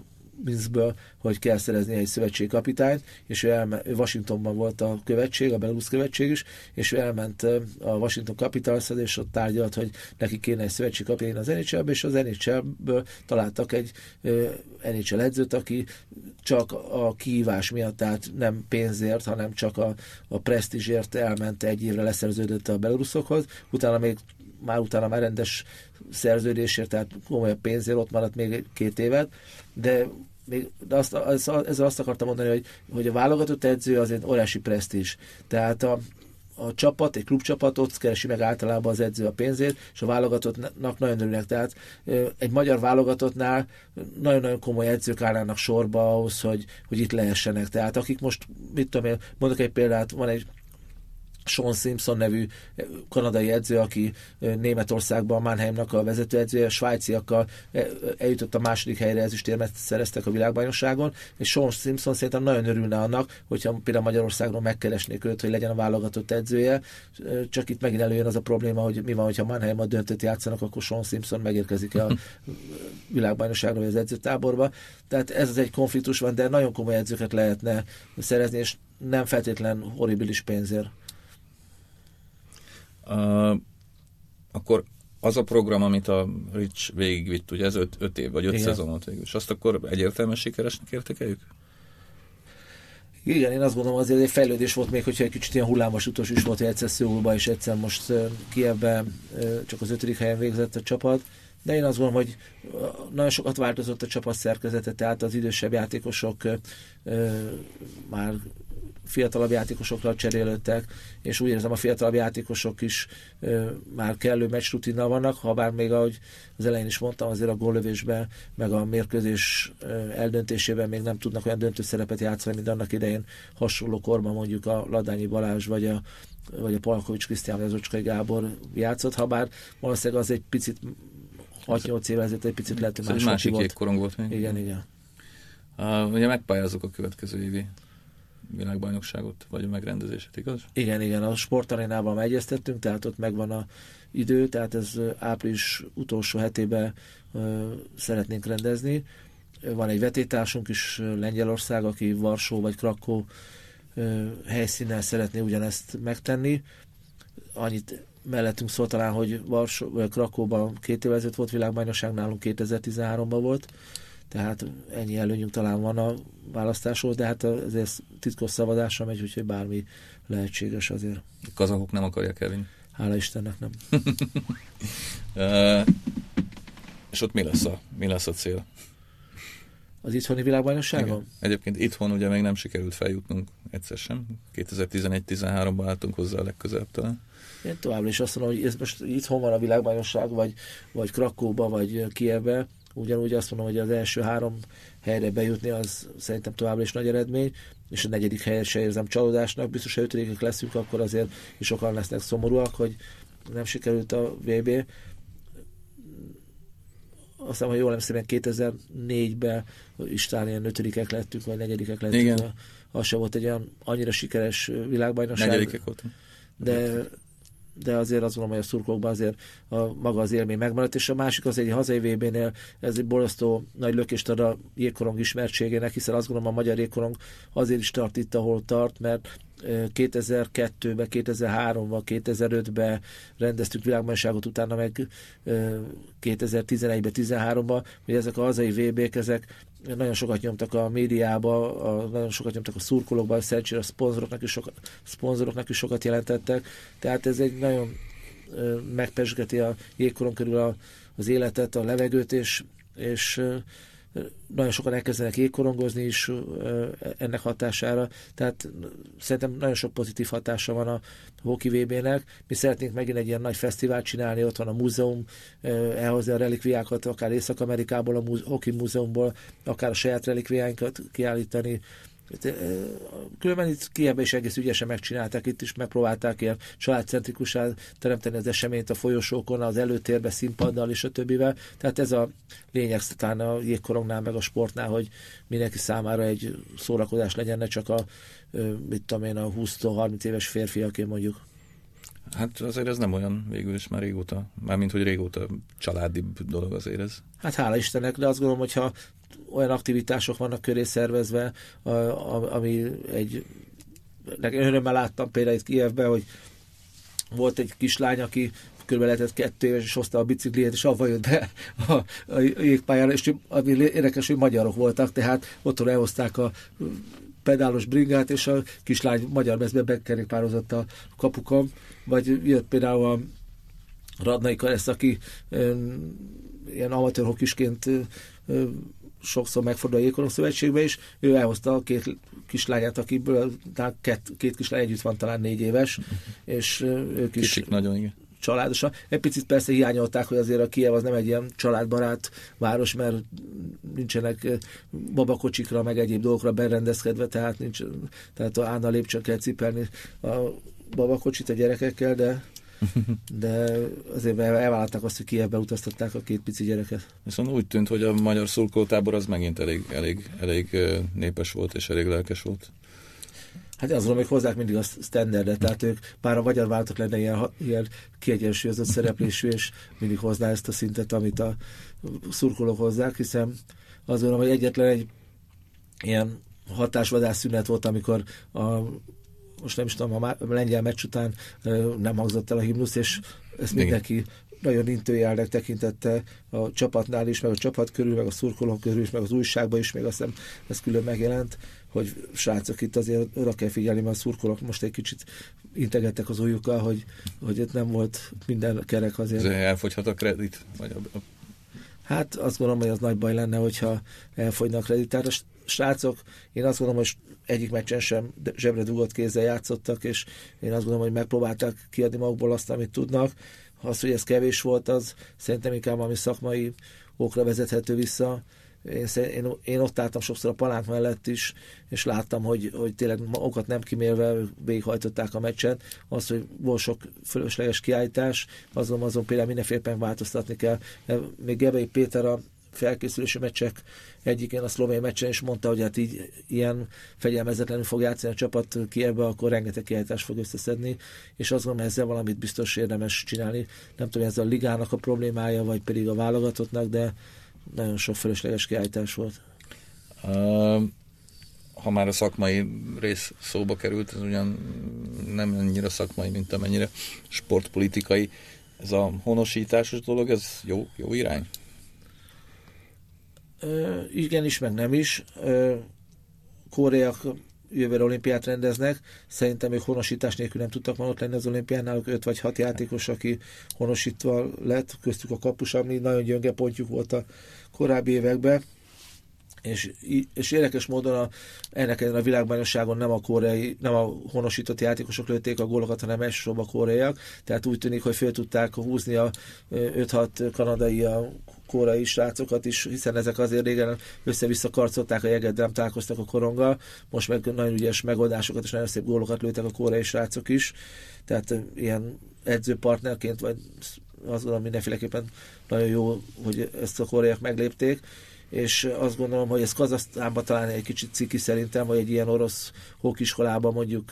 Minskből, hogy kell szerezni egy szövetségi kapitányt, és ő, elme, ő Washingtonban volt a követség, a Belarus követség is, és ő elment a Washington capitals és ott tárgyalt, hogy neki kéne egy szövetségi kapitány az nhl és az NHL-ből találtak egy NHL edzőt, aki csak a kihívás miatt, tehát nem pénzért, hanem csak a, a presztízsért elment egy évre leszerződött a beloruszokhoz, utána még már utána már rendes szerződésért, tehát komolyabb pénzért ott maradt még két évet, de még, de azt, az, ezzel azt akartam mondani, hogy, hogy a válogatott edző az egy óriási presztízs. Tehát a, a csapat, egy klubcsapat ott keresi meg általában az edző a pénzét, és a válogatottnak nagyon örülnek. Tehát egy magyar válogatottnál nagyon-nagyon komoly edzők állnának sorba ahhoz, hogy, hogy itt lehessenek. Tehát akik most, mit tudom én, mondok egy példát, van egy Sean Simpson nevű eh, kanadai edző, aki eh, Németországban Mannheimnak a vezetőedzője, a svájciakkal eh, eljutott a második helyre ezüstérmet szereztek a világbajnokságon, és Sean Simpson szerintem nagyon örülne annak, hogyha például Magyarországról megkeresnék őt, hogy legyen a válogatott edzője, csak itt megint előjön az a probléma, hogy mi van, hogyha Mannheim a döntőt játszanak, akkor Sean Simpson megérkezik a [LAUGHS] világbajnokságra vagy az edzőtáborba. Tehát ez az egy konfliktus van, de nagyon komoly edzőket lehetne szerezni, és nem feltétlen horribilis pénzért akkor az a program, amit a Rich végigvitt, ugye ez öt, öt év, vagy öt Igen. szezonot végül, és azt akkor egyértelműen sikeresnek értékeljük? Igen, én azt gondolom azért egy fejlődés volt még, hogyha egy kicsit ilyen hullámos utolsó is volt, hogy egyszer Szőulba és egyszer most Kievben csak az ötödik helyen végzett a csapat, de én azt gondolom, hogy nagyon sokat változott a csapat szerkezete, tehát az idősebb játékosok már fiatalabb játékosokra cserélődtek, és úgy érzem a fiatalabb játékosok is ö, már kellő meccs rutinnal vannak, ha bár még ahogy az elején is mondtam, azért a góllövésben, meg a mérkőzés eldöntésében még nem tudnak olyan döntő szerepet játszani, mint annak idején hasonló korban mondjuk a Ladányi Balázs vagy a vagy a Palkovics Krisztián vagy az Ocskai Gábor játszott, ha bár valószínűleg az egy picit 6-8 évvel ezelőtt egy picit lehet, hogy más másik volt. korong volt még. Igen, igen. Uh, ugye megpályázok a következő évi világbajnokságot, vagy megrendezését, igaz? Igen, igen, a sportarénával megegyeztettünk, tehát ott megvan a idő, tehát ez április utolsó hetében uh, szeretnénk rendezni. van egy vetétársunk is Lengyelország, aki Varsó vagy Krakó helyszínen szeretné ugyanezt megtenni. Annyit mellettünk szól talán, hogy Varsó, vagy Krakóban két évvel volt világbajnokság, nálunk 2013-ban volt, tehát ennyi előnyünk talán van a választásról, de hát ezért titkos szavazásra megy, úgyhogy bármi lehetséges azért. A kazakok nem akarják elvinni? Hála Istennek nem. [LAUGHS] uh, és ott mi lesz a, mi lesz a cél? Az itthoni világbajnosságon? Igen. Egyébként itthon ugye még nem sikerült feljutnunk egyszer sem. 2011-13-ban álltunk hozzá a legközelebb talán. Én továbbra is azt mondom, hogy ez most itthon van a világbajnokság, vagy, vagy Krakóba, vagy Kievbe, ugyanúgy azt mondom, hogy az első három helyre bejutni, az szerintem továbbra is nagy eredmény, és a negyedik helyet se érzem csalódásnak, biztos, ha ötödikek leszünk, akkor azért is sokan lesznek szomorúak, hogy nem sikerült a VB. Aztán, ha jól emlékszem, 2004-ben is talán ilyen ötödikek lettünk, vagy negyedikek lettünk. Igen. Az sem volt egy olyan annyira sikeres világbajnokság. Negyedikek voltunk. De de azért azt gondolom, hogy a szurkolókban azért a, maga az élmény megmaradt, és a másik az egy hazai VB-nél ez egy borzasztó nagy lökést ad a jégkorong ismertségének, hiszen azt gondolom a magyar jégkorong azért is tart itt, ahol tart, mert 2002-ben, 2003-ban, 2005-ben rendeztük világbajnokságot, utána meg 2011-ben, 13-ban, hogy ezek a hazai VB-k, ezek nagyon sokat nyomtak a médiába, a, nagyon sokat nyomtak a szurkolókba, szerencsére a szponzoroknak is, sokat, szponzoroknak is sokat jelentettek, tehát ez egy nagyon megpesgeti a jégkoron körül a, az életet, a levegőt, és, és nagyon sokan elkezdenek jégkorongozni is ennek hatására, tehát szerintem nagyon sok pozitív hatása van a Hoki VB-nek. Mi szeretnénk megint egy ilyen nagy fesztivált csinálni, ott van a múzeum, elhozni a relikviákat, akár Észak-Amerikából, a Hoki Múzeumból, akár a saját relikviáinkat kiállítani, Különben itt Kievben is egész ügyesen megcsinálták, itt is megpróbálták ilyen családcentrikusá teremteni az eseményt a folyosókon, az előtérbe, színpaddal és a többivel. Tehát ez a lényeg talán a jégkorongnál, meg a sportnál, hogy mindenki számára egy szórakozás legyen, ne csak a, mit tudom én, a 20-30 éves férfiaké mondjuk. Hát azért ez nem olyan végül is már régóta, mármint hogy régóta családibb dolog azért ez. Hát hála Istennek, de azt gondolom, hogyha olyan aktivitások vannak köré szervezve, ami egy örömmel láttam például itt Kievben, hogy volt egy kislány, aki kb. lehetett kettő éves, és hozta a bicikliét, és avval jött be a, a jégpályára, és ami érdekes, hogy magyarok voltak, tehát otthon elhozták a pedálos bringát, és a kislány magyar mezbe bekerékpározott a kapukon, vagy jött például a Radnai Karesz, aki ilyen amatőr hokisként sokszor megfordul a Jégkorong Szövetségbe is, ő elhozta a két kislányát, akiből két, két kislány együtt van talán négy éves, és ők is Kicsik nagyon, igen. családosan. Egy picit persze hiányolták, hogy azért a Kiev az nem egy ilyen családbarát város, mert nincsenek babakocsikra, meg egyéb dolgokra berendezkedve, tehát, nincs, tehát a Ána lépcsőn kell cipelni a babakocsit a gyerekekkel, de [LAUGHS] de azért elvállalták azt, hogy Kievbe utaztatták a két pici gyereket. Viszont úgy tűnt, hogy a magyar szurkoltábor az megint elég, elég, elég népes volt és elég lelkes volt. Hát mondom, hogy hozzák mindig a standardet, tehát ők, bár a magyar váltok lenne ilyen, ilyen kiegyensúlyozott szereplésű, és mindig hozná ezt a szintet, amit a szurkolók hozzák, hiszen azt gondolom, hogy egyetlen egy ilyen hatásvadás szünet volt, amikor a most nem is tudom, a lengyel meccs után nem hangzott el a himnusz, és ezt mindenki nagyon intőjelnek tekintette a csapatnál is, meg a csapat körül, meg a szurkolók körül is, meg az újságban is, még azt hiszem ez külön megjelent, hogy srácok itt azért oda kell figyelni, mert a szurkolók most egy kicsit integettek az ujjukkal, hogy, hogy itt nem volt minden kerek azért. Ez elfogyhat a kredit? Vagy a... Hát azt gondolom, hogy az nagy baj lenne, hogyha elfogynak a kredit. Tehát srácok, én azt gondolom, hogy egyik meccsen sem zsebre dugott kézzel játszottak, és én azt gondolom, hogy megpróbálták kiadni magukból azt, amit tudnak. Az, hogy ez kevés volt, az szerintem inkább valami szakmai okra vezethető vissza. Én, én, én ott álltam sokszor a palánk mellett is, és láttam, hogy, hogy tényleg okat nem kimérve végighajtották a meccsen. Az, hogy volt sok fölösleges kiállítás, azon, azon például mindenféleképpen változtatni kell. Még Gebei Péter a felkészülési meccsek egyikén a szlovén meccsen is mondta, hogy hát így ilyen fegyelmezetlenül fog játszani a csapat Kievbe, akkor rengeteg kiállítást fog összeszedni, és azt gondolom, ezzel valamit biztos érdemes csinálni. Nem tudom, ez a ligának a problémája, vagy pedig a válogatottnak, de nagyon sok fölösleges kiállítás volt. Uh, ha már a szakmai rész szóba került, ez ugyan nem annyira szakmai, mint amennyire sportpolitikai. Ez a honosításos dolog, ez jó, jó irány? Igen is, meg nem is. Koreak jövőre olimpiát rendeznek. Szerintem ők honosítás nélkül nem tudtak már ott lenni az olimpián, náluk 5 vagy 6 játékos, aki honosítva lett, köztük a kapus, ami nagyon gyönge pontjuk volt a korábbi években. És, és érdekes módon a, ennek a világbajnokságon nem a koreai, nem a honosított játékosok lőtték a gólokat, hanem elsősorban a koreaiak, tehát úgy tűnik, hogy föl tudták húzni a 5-6 kanadai a korai srácokat is, hiszen ezek azért régen össze-vissza karcolták a jeget, de nem találkoztak a koronggal. Most meg nagyon ügyes megoldásokat és nagyon szép gólokat lőttek a korai srácok is. Tehát ilyen edzőpartnerként, vagy azt gondolom mindenféleképpen nagyon jó, hogy ezt a koreaiak meglépték és azt gondolom, hogy ez Kazasztánban talán egy kicsit ciki szerintem, hogy egy ilyen orosz hókiskolában mondjuk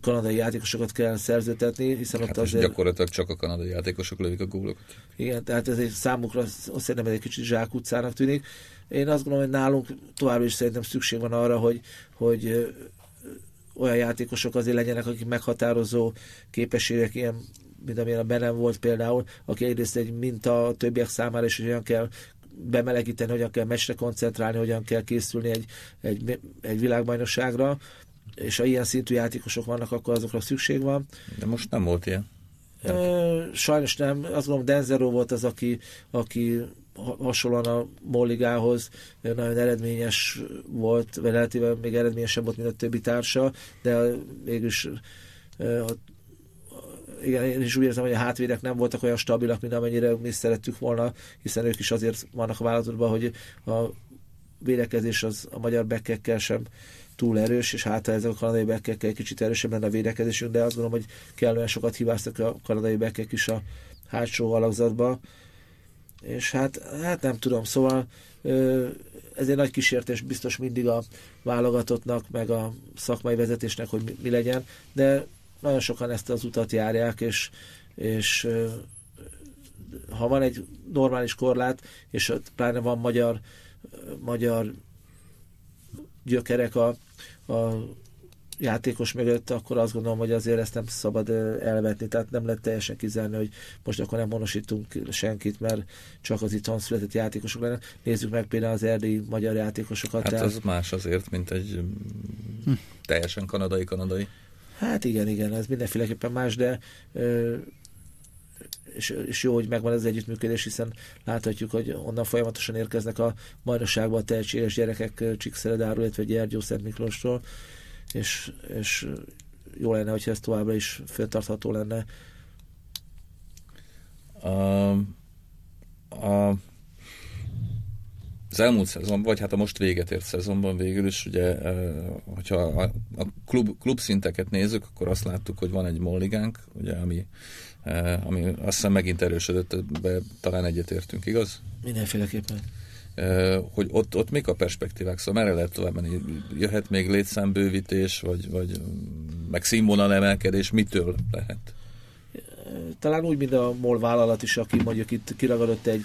kanadai játékosokat kell szerzőtetni, hiszen hát ott azért... gyakorlatilag csak a kanadai játékosok lövik a gólokat. Igen, tehát ez egy számukra azt szerintem egy kicsit zsákutcának tűnik. Én azt gondolom, hogy nálunk továbbra is szerintem szükség van arra, hogy, hogy olyan játékosok azért legyenek, akik meghatározó képességek, ilyen mint amilyen a Benem volt például, aki egyrészt egy minta a többiek számára, és olyan kell bemelegíteni, hogyan kell meccsre koncentrálni, hogyan kell készülni egy, egy, egy világbajnokságra, és ha ilyen szintű játékosok vannak, akkor azokra szükség van. De most nem volt ilyen. Sajnos nem. Azt gondolom, Denzero volt az, aki, aki hasonlóan a Molligához nagyon eredményes volt, vagy relatíve még eredményesebb volt, mint a többi társa, de mégis igen, én is úgy érzem, hogy a hátvédek nem voltak olyan stabilak, mint amennyire mi szerettük volna, hiszen ők is azért vannak a vállalatban, hogy a védekezés az a magyar bekkekkel sem túl erős, és hát ezek a kanadai bekkekkel egy kicsit erősebb lenne a védekezésünk, de azt gondolom, hogy kellően sokat hibáztak a kanadai bekkek is a hátsó alakzatba, és hát, hát nem tudom, szóval ez egy nagy kísértés biztos mindig a válogatottnak, meg a szakmai vezetésnek, hogy mi legyen, de nagyon sokan ezt az utat járják, és, és ha van egy normális korlát, és pláne van magyar, magyar gyökerek a, a játékos mögött, akkor azt gondolom, hogy azért ezt nem szabad elvetni, tehát nem lehet teljesen kizárni, hogy most akkor nem monosítunk senkit, mert csak az itthon született játékosok lenne. Nézzük meg például az erdélyi magyar játékosokat. Hát tehát... az más azért, mint egy hm. teljesen kanadai-kanadai. Hát igen, igen, ez mindenféleképpen más, de és, és jó, hogy megvan ez együttműködés, hiszen láthatjuk, hogy onnan folyamatosan érkeznek a majnosságban a tehetséges gyerekek Csíkszeredáról, illetve Gyergyó Szent Miklósról, és, és jó lenne, hogyha ez továbbra is fenntartható lenne. A, a az elmúlt szezonban, vagy hát a most véget ért szezonban végül is, ugye, hogyha a, a klub, klub szinteket nézzük, akkor azt láttuk, hogy van egy molligánk, ugye, ami, ami azt hiszem megint erősödött, be talán egyetértünk, igaz? Mindenféleképpen. Hogy ott, ott mik a perspektívák, szóval merre lehet tovább menni? Jöhet még létszámbővítés, vagy, vagy meg színvonal emelkedés, mitől lehet? Talán úgy, mint a MOL vállalat is, aki mondjuk itt kiragadott egy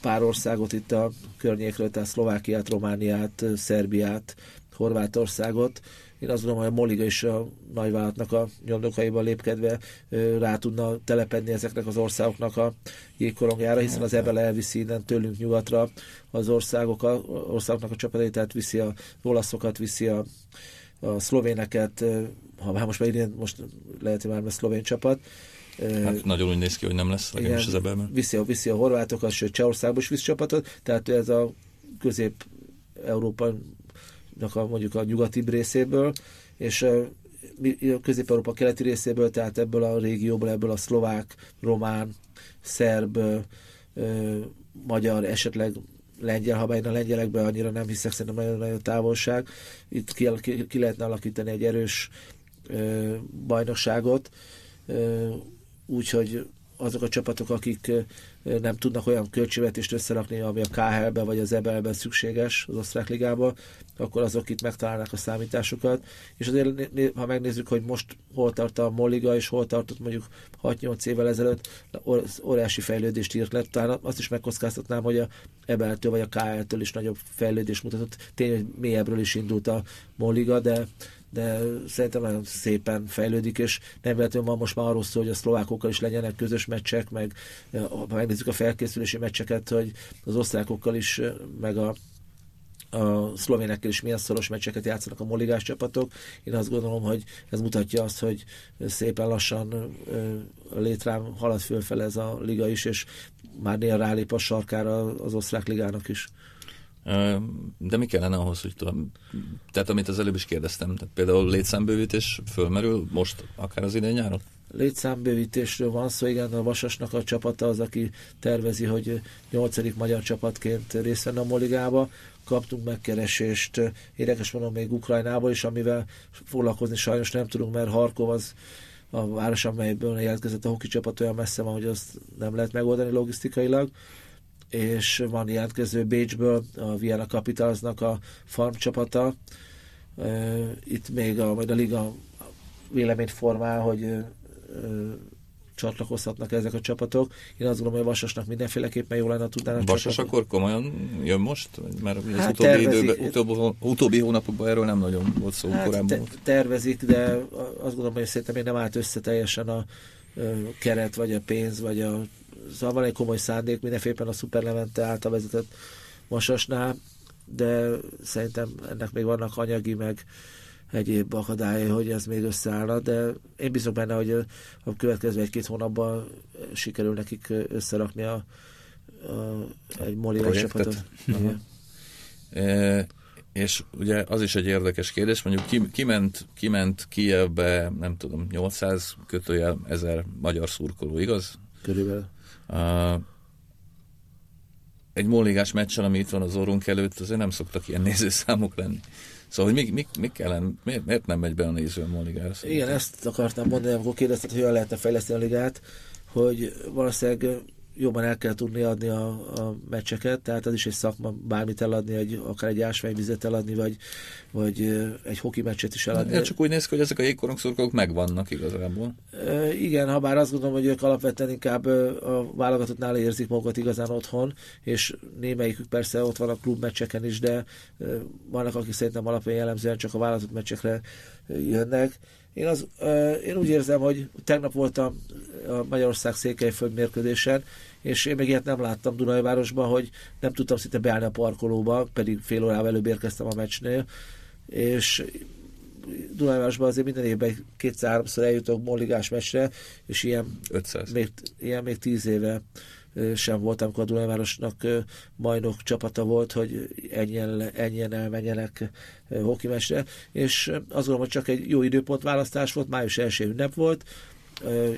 pár országot itt a környékről, tehát Szlovákiát, Romániát, Szerbiát, Horvátországot. Én azt gondolom, hogy a Moliga is a nagyvállalatnak a nyomdokaiban lépkedve rá tudna telepedni ezeknek az országoknak a jégkorongjára, hiszen az Ebel elviszi innen tőlünk nyugatra az országok, a, országoknak a csapatait, tehát viszi a olaszokat, viszi a, a szlovéneket, ha már most már most lehet, hogy már szlovén csapat, Hát nagyon úgy néz ki, hogy nem lesz, legalábbis az ebben. Viszi a, viszi a horvátokat, sőt Csehországba is visz csapatot, tehát ez a közép-európa a, mondjuk a nyugati részéből, és a Közép-Európa keleti részéből, tehát ebből a régióból, ebből a szlovák, román, szerb, magyar, esetleg lengyel, ha bár a lengyelekben annyira nem hiszek, szerintem nagyon nagy a távolság. Itt ki, ki, ki lehetne alakítani egy erős ö, bajnokságot, ö, úgyhogy azok a csapatok, akik nem tudnak olyan költségvetést összerakni, ami a KHL-ben vagy az EBL-ben szükséges az osztrák ligába, akkor azok itt megtalálnak a számításokat. És azért, ha megnézzük, hogy most hol tart a Molliga, és hol tartott mondjuk 6-8 évvel ezelőtt, óriási fejlődést írt le. Talán azt is megkockáztatnám, hogy a EBL-től vagy a KHL-től is nagyobb fejlődést mutatott. Tényleg, hogy mélyebbről is indult a Molliga, de de szerintem nagyon szépen fejlődik, és nem véletlenül van most már arról szól, hogy a szlovákokkal is legyenek közös meccsek, meg ha megnézzük a felkészülési meccseket, hogy az osztrákokkal is, meg a a szlovénekkel is milyen szoros meccseket játszanak a moligás csapatok. Én azt gondolom, hogy ez mutatja azt, hogy szépen lassan létrám halad fölfele ez a liga is, és már néha rálép a sarkára az osztrák ligának is. De mi kellene ahhoz, hogy tudom, tehát amit az előbb is kérdeztem, tehát például létszámbővítés fölmerül most, akár az idén nyáron? Létszámbővítésről van szó, igen, a Vasasnak a csapata az, aki tervezi, hogy nyolcadik magyar csapatként részt venne a Moligába. Kaptunk megkeresést, érdekes mondom még Ukrajnából is, amivel foglalkozni sajnos nem tudunk, mert Harkov az a város, amelyből jelentkezett a hoki csapat olyan messze van, hogy azt nem lehet megoldani logisztikailag és van jelentkező Bécsből, a Vienna Capitalsnak a farm csapata. Itt még a, majd a liga véleményt formál, hogy csatlakozhatnak ezek a csapatok. Én azt gondolom, hogy a Vasasnak mindenféleképpen jó lenne tudnának Vasas csapat. akkor komolyan jön most? Mert az hát utóbbi, időben, utóbbi, utóbbi hónapokban erről nem nagyon volt szó hát korábban. Te, tervezik, de azt gondolom, hogy szerintem még nem állt össze teljesen a keret, vagy a pénz, vagy a szóval van egy komoly szándék mindenféleképpen a Super Levente által vezetett Vasasnál, de szerintem ennek még vannak anyagi, meg egyéb akadályai, hogy ez még összeállna, de én bízok benne, hogy a következő egy-két hónapban sikerül nekik összerakni a, a, egy Moli csapatot. Uh-huh. E, és ugye az is egy érdekes kérdés, mondjuk ki, kiment, kiment Kievbe, nem tudom, 800 kötőjel, 1000 magyar szurkoló, igaz? Körülbelül. Uh, egy molligás meccsen, ami itt van az orrunk előtt, azért nem szoktak ilyen nézőszámok lenni. Szóval, hogy mi, mi, mi kellene, miért, miért nem megy be a néző a molligára? Igen, ezt akartam mondani, amikor kérdezted, hogy hogyan lehetne fejleszteni a ligát, hogy valószínűleg jobban el kell tudni adni a, a meccseket, tehát az is egy szakma, bármit eladni, egy, akár egy ásványvizet eladni, vagy, vagy egy hoki meccset is eladni. Ja, csak úgy néz ki, hogy ezek a jégkorongszurkolók megvannak igazából. E, igen, ha bár azt gondolom, hogy ők alapvetően inkább a válogatottnál érzik magukat igazán otthon, és némelyikük persze ott van a klubmeccseken is, de vannak, akik szerintem alapvetően jellemzően csak a válogatott meccsekre jönnek én, az, én úgy érzem, hogy tegnap voltam a Magyarország Székelyföld mérkőzésen, és én még ilyet nem láttam Dunajvárosban, hogy nem tudtam szinte beállni a parkolóba, pedig fél órával előbb érkeztem a meccsnél, és Dunajvárosban azért minden évben kétszer-háromszor eljutok molligás meccsre, és ilyen 500. Még, ilyen még tíz éve sem volt, amikor a Dunajvárosnak bajnok csapata volt, hogy ennyien, ennyien elmenjenek hokimesre, és azt gondolom, hogy csak egy jó időpont választás volt, május első ünnep volt,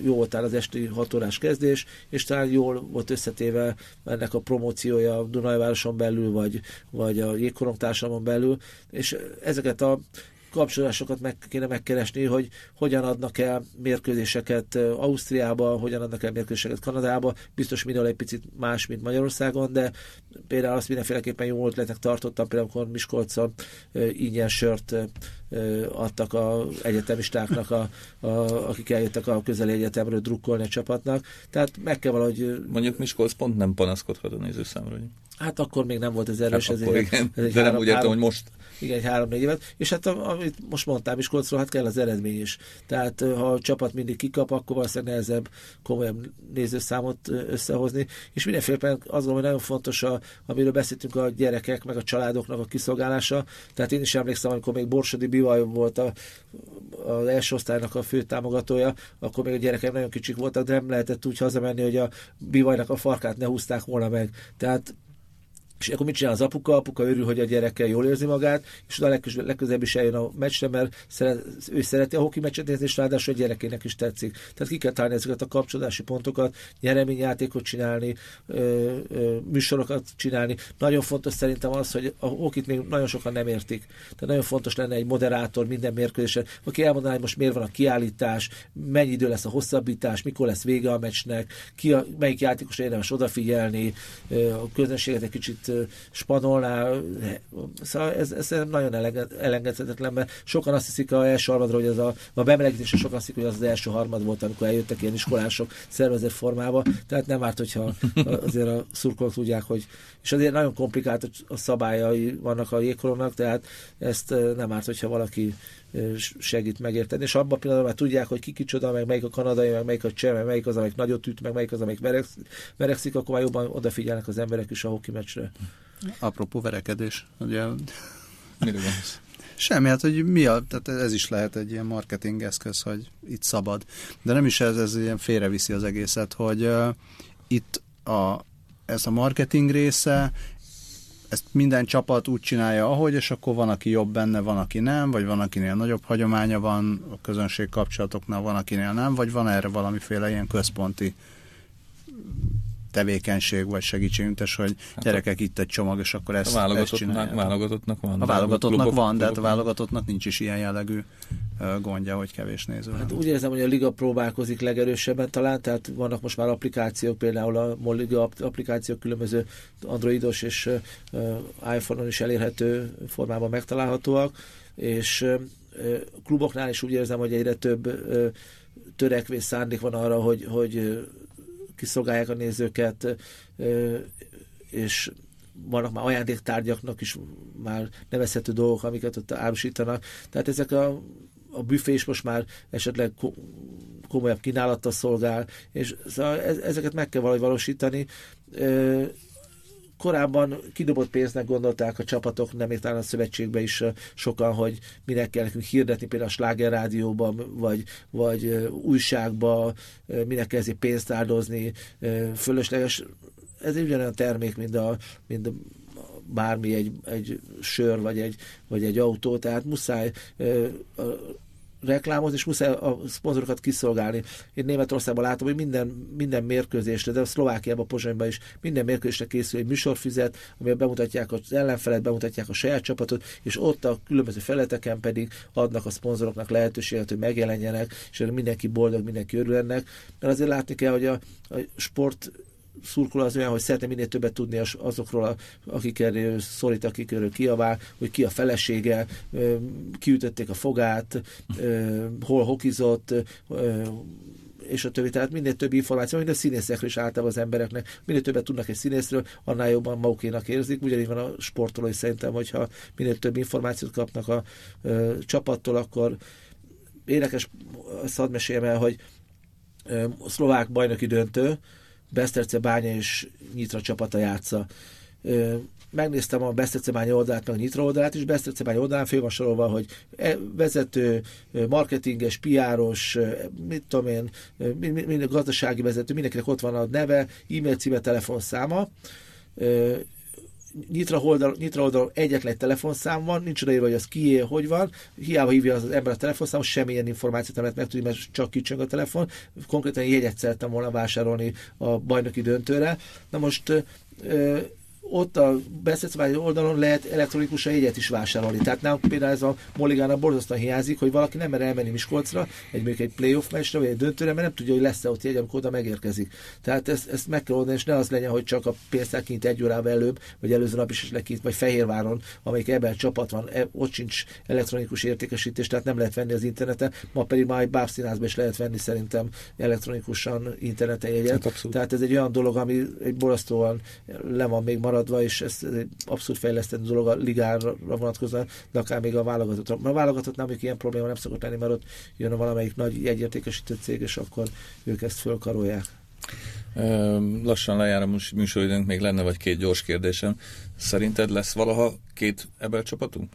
jó volt az esti 6 órás kezdés, és talán jól volt összetéve ennek a promóciója a Dunajvároson belül, vagy, vagy a jégkorong belül, és ezeket a kapcsolásokat meg kéne megkeresni, hogy hogyan adnak el mérkőzéseket Ausztriába, hogyan adnak el mérkőzéseket Kanadába. Biztos minden egy picit más, mint Magyarországon, de például azt mindenféleképpen jó ötletnek tartottam, például amikor Miskolcon ingyen sört adtak a egyetemistáknak, a, a, akik eljöttek a közeli egyetemről drukkolni a csapatnak. Tehát meg kell valahogy... Mondjuk Miskolc pont nem panaszkodhat a nézőszámra. Hát akkor még nem volt ez erős. Hát akkor ezért, igen, ez de három, nem úgy értem, hogy most. Igen, egy három-négy évet. És hát amit most mondtál Miskolcról, hát kell az eredmény is. Tehát ha a csapat mindig kikap, akkor valószínűleg nehezebb komolyabb nézőszámot összehozni. És mindenféleképpen azt gondolom, hogy nagyon fontos, a, amiről beszéltünk a gyerekek, meg a családoknak a kiszolgálása. Tehát én is emlékszem, amikor még Borsodi Bivaj volt a, az első osztálynak a fő támogatója, akkor még a gyerekem nagyon kicsik voltak, de nem lehetett úgy hazamenni, hogy a Bivajnak a farkát ne húzták volna meg. Tehát és akkor mit csinál az apuka? Apuka örül, hogy a gyereke jól érzi magát, és a legközelebb, is eljön a meccsre, mert szeret, ő szereti a hoki meccset nézni, és ráadásul a gyerekének is tetszik. Tehát ki kell találni ezeket a kapcsolódási pontokat, nyereményjátékot csinálni, műsorokat csinálni. Nagyon fontos szerintem az, hogy a hokit még nagyon sokan nem értik. Tehát nagyon fontos lenne egy moderátor minden mérkőzésen, aki elmondaná, hogy most miért van a kiállítás, mennyi idő lesz a hosszabbítás, mikor lesz vége a meccsnek, ki a, melyik játékosra érdemes odafigyelni, a közönséget egy kicsit spanolná. Szóval ez, ez nagyon elengedhetetlen, mert sokan azt hiszik a első harmadra, hogy ez a, a bemelegítése sokan hiszik, hogy az az első harmad volt, amikor eljöttek ilyen iskolások szervezett formába, tehát nem árt, hogyha azért a szurkolók tudják, hogy és azért nagyon komplikált a szabályai vannak a jégkoromnak, tehát ezt nem árt, hogyha valaki segít megérteni, és abban a pillanatban már tudják, hogy ki kicsoda, meg melyik a kanadai, meg melyik a cseh, meg melyik az, amelyik nagyot üt, meg melyik az, amelyik verekszik, akkor már jobban odafigyelnek az emberek is a hoki meccsre. Apropó verekedés, ugye... Miről van Semmi, hát hogy mi a, tehát ez is lehet egy ilyen marketing eszköz, hogy itt szabad. De nem is ez, ez ilyen félreviszi az egészet, hogy uh, itt a, ez a marketing része, ezt minden csapat úgy csinálja, ahogy, és akkor van, aki jobb benne, van, aki nem, vagy van, akinél nagyobb hagyománya van, a közönség kapcsolatoknál van, akinél nem, vagy van erre valamiféle ilyen központi tevékenység vagy segítségnyújtás, hogy hát gyerekek itt egy csomag, és akkor ezt, a ezt csinálják. válogatottnak van. A válogatottnak klubok, van, de hát a válogatottnak nincs is ilyen jellegű gondja, hogy kevés néző. Hát úgy érzem, hogy a liga próbálkozik legerősebben talán, tehát vannak most már applikációk, például a Moliga applikációk különböző androidos és iPhone-on is elérhető formában megtalálhatóak, és kluboknál is úgy érzem, hogy egyre több törekvés szándék van arra, hogy, hogy kiszolgálják a nézőket, és vannak már ajándéktárgyaknak is már nevezhető dolgok, amiket ott árusítanak. Tehát ezek a, a büfé is most már esetleg komolyabb kínálattal szolgál, és szóval ezeket meg kell valahogy valósítani korábban kidobott pénznek gondolták a csapatok, nem talán a szövetségbe is sokan, hogy minek kell nekünk hirdetni, például a Sláger rádióban, vagy, vagy újságba, minek kell ezért pénzt áldozni, fölösleges. Ez egy ugyanolyan termék, mint, a, mint a bármi egy, egy sör, vagy egy, vagy egy autó, tehát muszáj reklámozni, és muszáj a szponzorokat kiszolgálni. Én Németországban látom, hogy minden, minden mérkőzésre, de a Szlovákiában, Pozsonyban is minden mérkőzésre készül egy műsorfizet, amiben bemutatják az ellenfelet, bemutatják a saját csapatot, és ott a különböző feleteken pedig adnak a szponzoroknak lehetőséget, hogy megjelenjenek, és mindenki boldog, mindenki örül ennek. Mert azért látni kell, hogy a, a sport szurkoló az olyan, hogy szeretne minél többet tudni azokról, akikről szorít, akikről kiavál, hogy ki a felesége, kiütötték a fogát, hol hokizott, és a többi. Tehát minél több információ, mint a színészekről is általában az embereknek. Minél többet tudnak egy színészről, annál jobban magukénak érzik. Ugyanígy van a sportoló is szerintem, hogyha minél több információt kapnak a ö, csapattól, akkor érdekes, azt hadd meséljem el, hogy ö, szlovák bajnoki döntő, Beszterce Bánya és Nyitra csapata játsza. Megnéztem a Beszterce Bánya oldalát, meg a Nyitra oldalát, és Beszterce Bánya oldalán fő van hogy e, vezető, marketinges, piáros, mit tudom én, minden gazdasági vezető, mindenkinek ott van a neve, e-mail címe, telefonszáma, nyitra oldal, nyitra oldal egyetlen egy telefonszám van, nincs odaírva, hogy az kié, hogy van, hiába hívja az ember a telefonszámot, semmilyen információt nem lehet megtudni, mert csak kicsöng a telefon. Konkrétan jegyet szerettem volna vásárolni a bajnoki döntőre. Na most ott a beszélszabály oldalon lehet elektronikusan jegyet is vásárolni. Tehát nálunk például ez a Moligána borzasztóan hiányzik, hogy valaki nem mer elmenni Miskolcra, egy mondjuk egy playoff meccsre, vagy egy döntőre, mert nem tudja, hogy lesz-e ott jegy, amikor oda megérkezik. Tehát ezt, ezt meg kell oldani, és ne az legyen, hogy csak a pénztár kint egy órával előbb, vagy előző nap is lekint, vagy Fehérváron, amelyik ebben csapat van, e, ott sincs elektronikus értékesítés, tehát nem lehet venni az interneten, ma pedig már egy bábszínázba is lehet venni szerintem elektronikusan interneten jegyet. Hát tehát ez egy olyan dolog, ami egy borzasztóan le van még maradva, és ez egy abszolút fejlesztett dolog a ligára vonatkozóan, de akár még a válogatottra. A válogatottnál még ilyen probléma nem szokott lenni, mert ott jön valamelyik nagy egyértékesítő cég, és akkor ők ezt fölkarolják. Lassan lejár a műsoridőnk, még lenne vagy két gyors kérdésem. Szerinted lesz valaha két ebben csapatunk?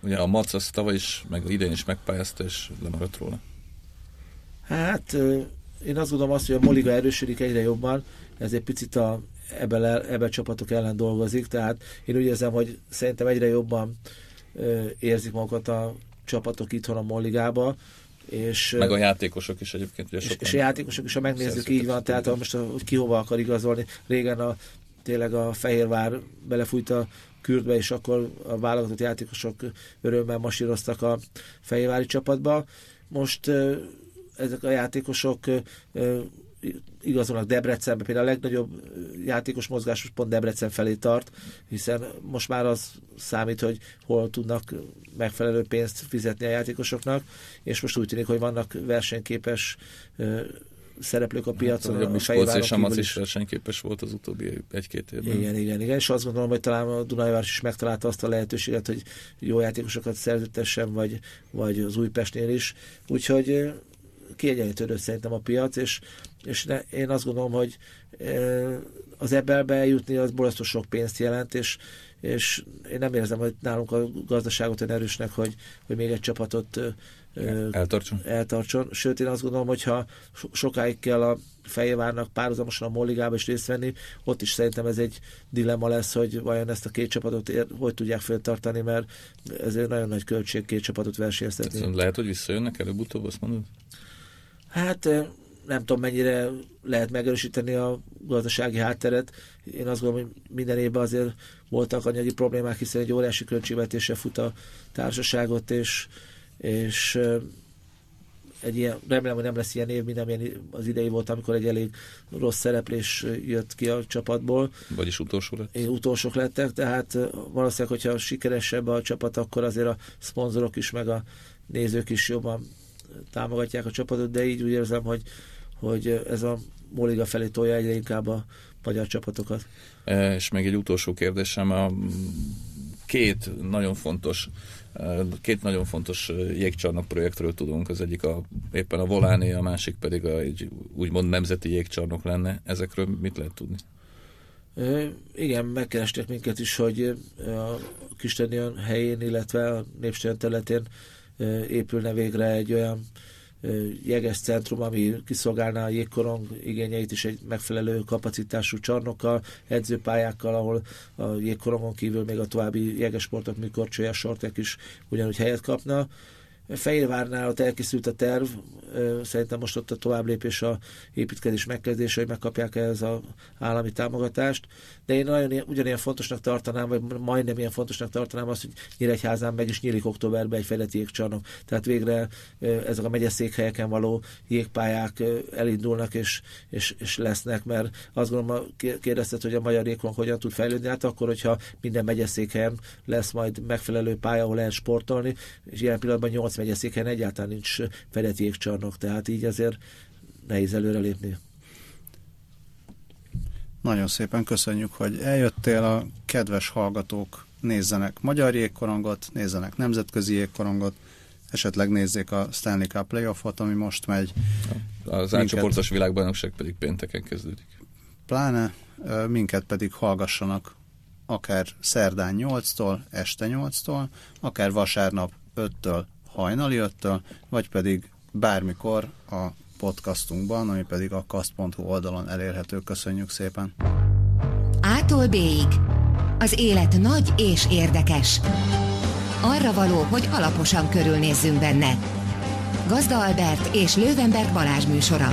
Ugye a Mac az tavaly is, meg idén is megpályázta, és lemaradt róla. Hát én azt gondolom azt, hogy a Moliga erősödik egyre jobban, ez egy picit a ebben, ebben csapatok ellen dolgozik, tehát én úgy érzem, hogy szerintem egyre jobban érzik magukat a csapatok itthon a Molligába, és, meg a játékosok is egyébként. Ugye és, és a játékosok is, ha megnézzük, így van, tehát ha most hogy ki hova akar igazolni. Régen a, tényleg a Fehérvár belefújt a kürtbe, és akkor a válogatott játékosok örömmel masíroztak a Fehérvári csapatba. Most ezek a játékosok igazolnak Debrecenbe, például a legnagyobb játékos mozgás pont Debrecen felé tart, hiszen most már az számít, hogy hol tudnak megfelelő pénzt fizetni a játékosoknak, és most úgy tűnik, hogy vannak versenyképes szereplők a hát, piacon. Hát, a Miskolc és a Mac is versenyképes volt az utóbbi egy-két évben. Igen, igen, igen, és azt gondolom, hogy talán a Dunajváros is megtalálta azt a lehetőséget, hogy jó játékosokat szerződtessen, vagy, vagy az Újpestnél is. Úgyhogy kiegyenlítődött szerintem a piac, és, és ne, én azt gondolom, hogy az ebelbe eljutni az borzasztó sok pénzt jelent, és, és én nem érzem, hogy nálunk a gazdaságot olyan erősnek, hogy, hogy még egy csapatot eltartson. eltartson. Sőt, én azt gondolom, hogy ha sokáig kell a Fejévárnak párhuzamosan a Molligába is részt venni, ott is szerintem ez egy dilemma lesz, hogy vajon ezt a két csapatot ér, hogy tudják föltartani, mert ez egy nagyon nagy költség két csapatot versenyeztetni. Lehet, hogy visszajönnek előbb-utóbb, azt mondod? Hát nem tudom, mennyire lehet megerősíteni a gazdasági hátteret. Én azt gondolom, hogy minden évben azért voltak anyagi problémák, hiszen egy óriási költségvetése fut a társaságot, és, és egy ilyen, remélem, hogy nem lesz ilyen év, mint amilyen az idei volt, amikor egy elég rossz szereplés jött ki a csapatból. Vagyis utolsó lett? Én utolsók lettek, tehát valószínűleg, hogyha sikeresebb a csapat, akkor azért a szponzorok is, meg a nézők is jobban támogatják a csapatot, de így úgy érzem, hogy, hogy ez a Moliga felé tolja egyre inkább a magyar csapatokat. E, és még egy utolsó kérdésem, a két nagyon fontos e, két nagyon fontos jégcsarnok projektről tudunk, az egyik a, éppen a Voláné, a másik pedig a, egy úgymond nemzeti jégcsarnok lenne. Ezekről mit lehet tudni? E, igen, megkerestek minket is, hogy a Kistenion helyén, illetve a Népstadion területén épülne végre egy olyan jeges centrum, ami kiszolgálná a jégkorong igényeit is egy megfelelő kapacitású csarnokkal, edzőpályákkal, ahol a jégkorongon kívül még a további jegesportok, mikor csőjes sortek is ugyanúgy helyet kapna. Fehérvárnál ott elkészült a terv, szerintem most ott a tovább lépés a építkezés megkezdése, hogy megkapják ez az állami támogatást, de én nagyon ugyanilyen fontosnak tartanám, vagy majdnem ilyen fontosnak tartanám azt, hogy Nyíregyházán meg is nyílik októberben egy fejlett jégcsarnok. Tehát végre ezek a megyeszékhelyeken való jégpályák elindulnak és, és, és lesznek, mert azt gondolom, kérdezted, hogy a magyar jégkorong hogyan tud fejlődni, hát akkor, hogyha minden megyeszékhelyen lesz majd megfelelő pálya, ahol lehet sportolni, és ilyen pillanatban 8 megyeszékhelyen egyáltalán nincs fejlett jégcsarnok, tehát így azért nehéz előrelépni. Nagyon szépen köszönjük, hogy eljöttél a kedves hallgatók nézzenek magyar jégkorongot, nézzenek nemzetközi jégkorongot, esetleg nézzék a Stanley Cup playoffot, ami most megy. Az átcsoportos világbajnokság pedig pénteken kezdődik. Pláne minket pedig hallgassanak akár szerdán 8-tól, este 8-tól, akár vasárnap 5-től, hajnali 5-től, vagy pedig bármikor a podcastunkban, ami pedig a kast.hu oldalon elérhető. Köszönjük szépen! Ától b Az élet nagy és érdekes. Arra való, hogy alaposan körülnézzünk benne. Gazda Albert és Lővenberg Balázs műsora.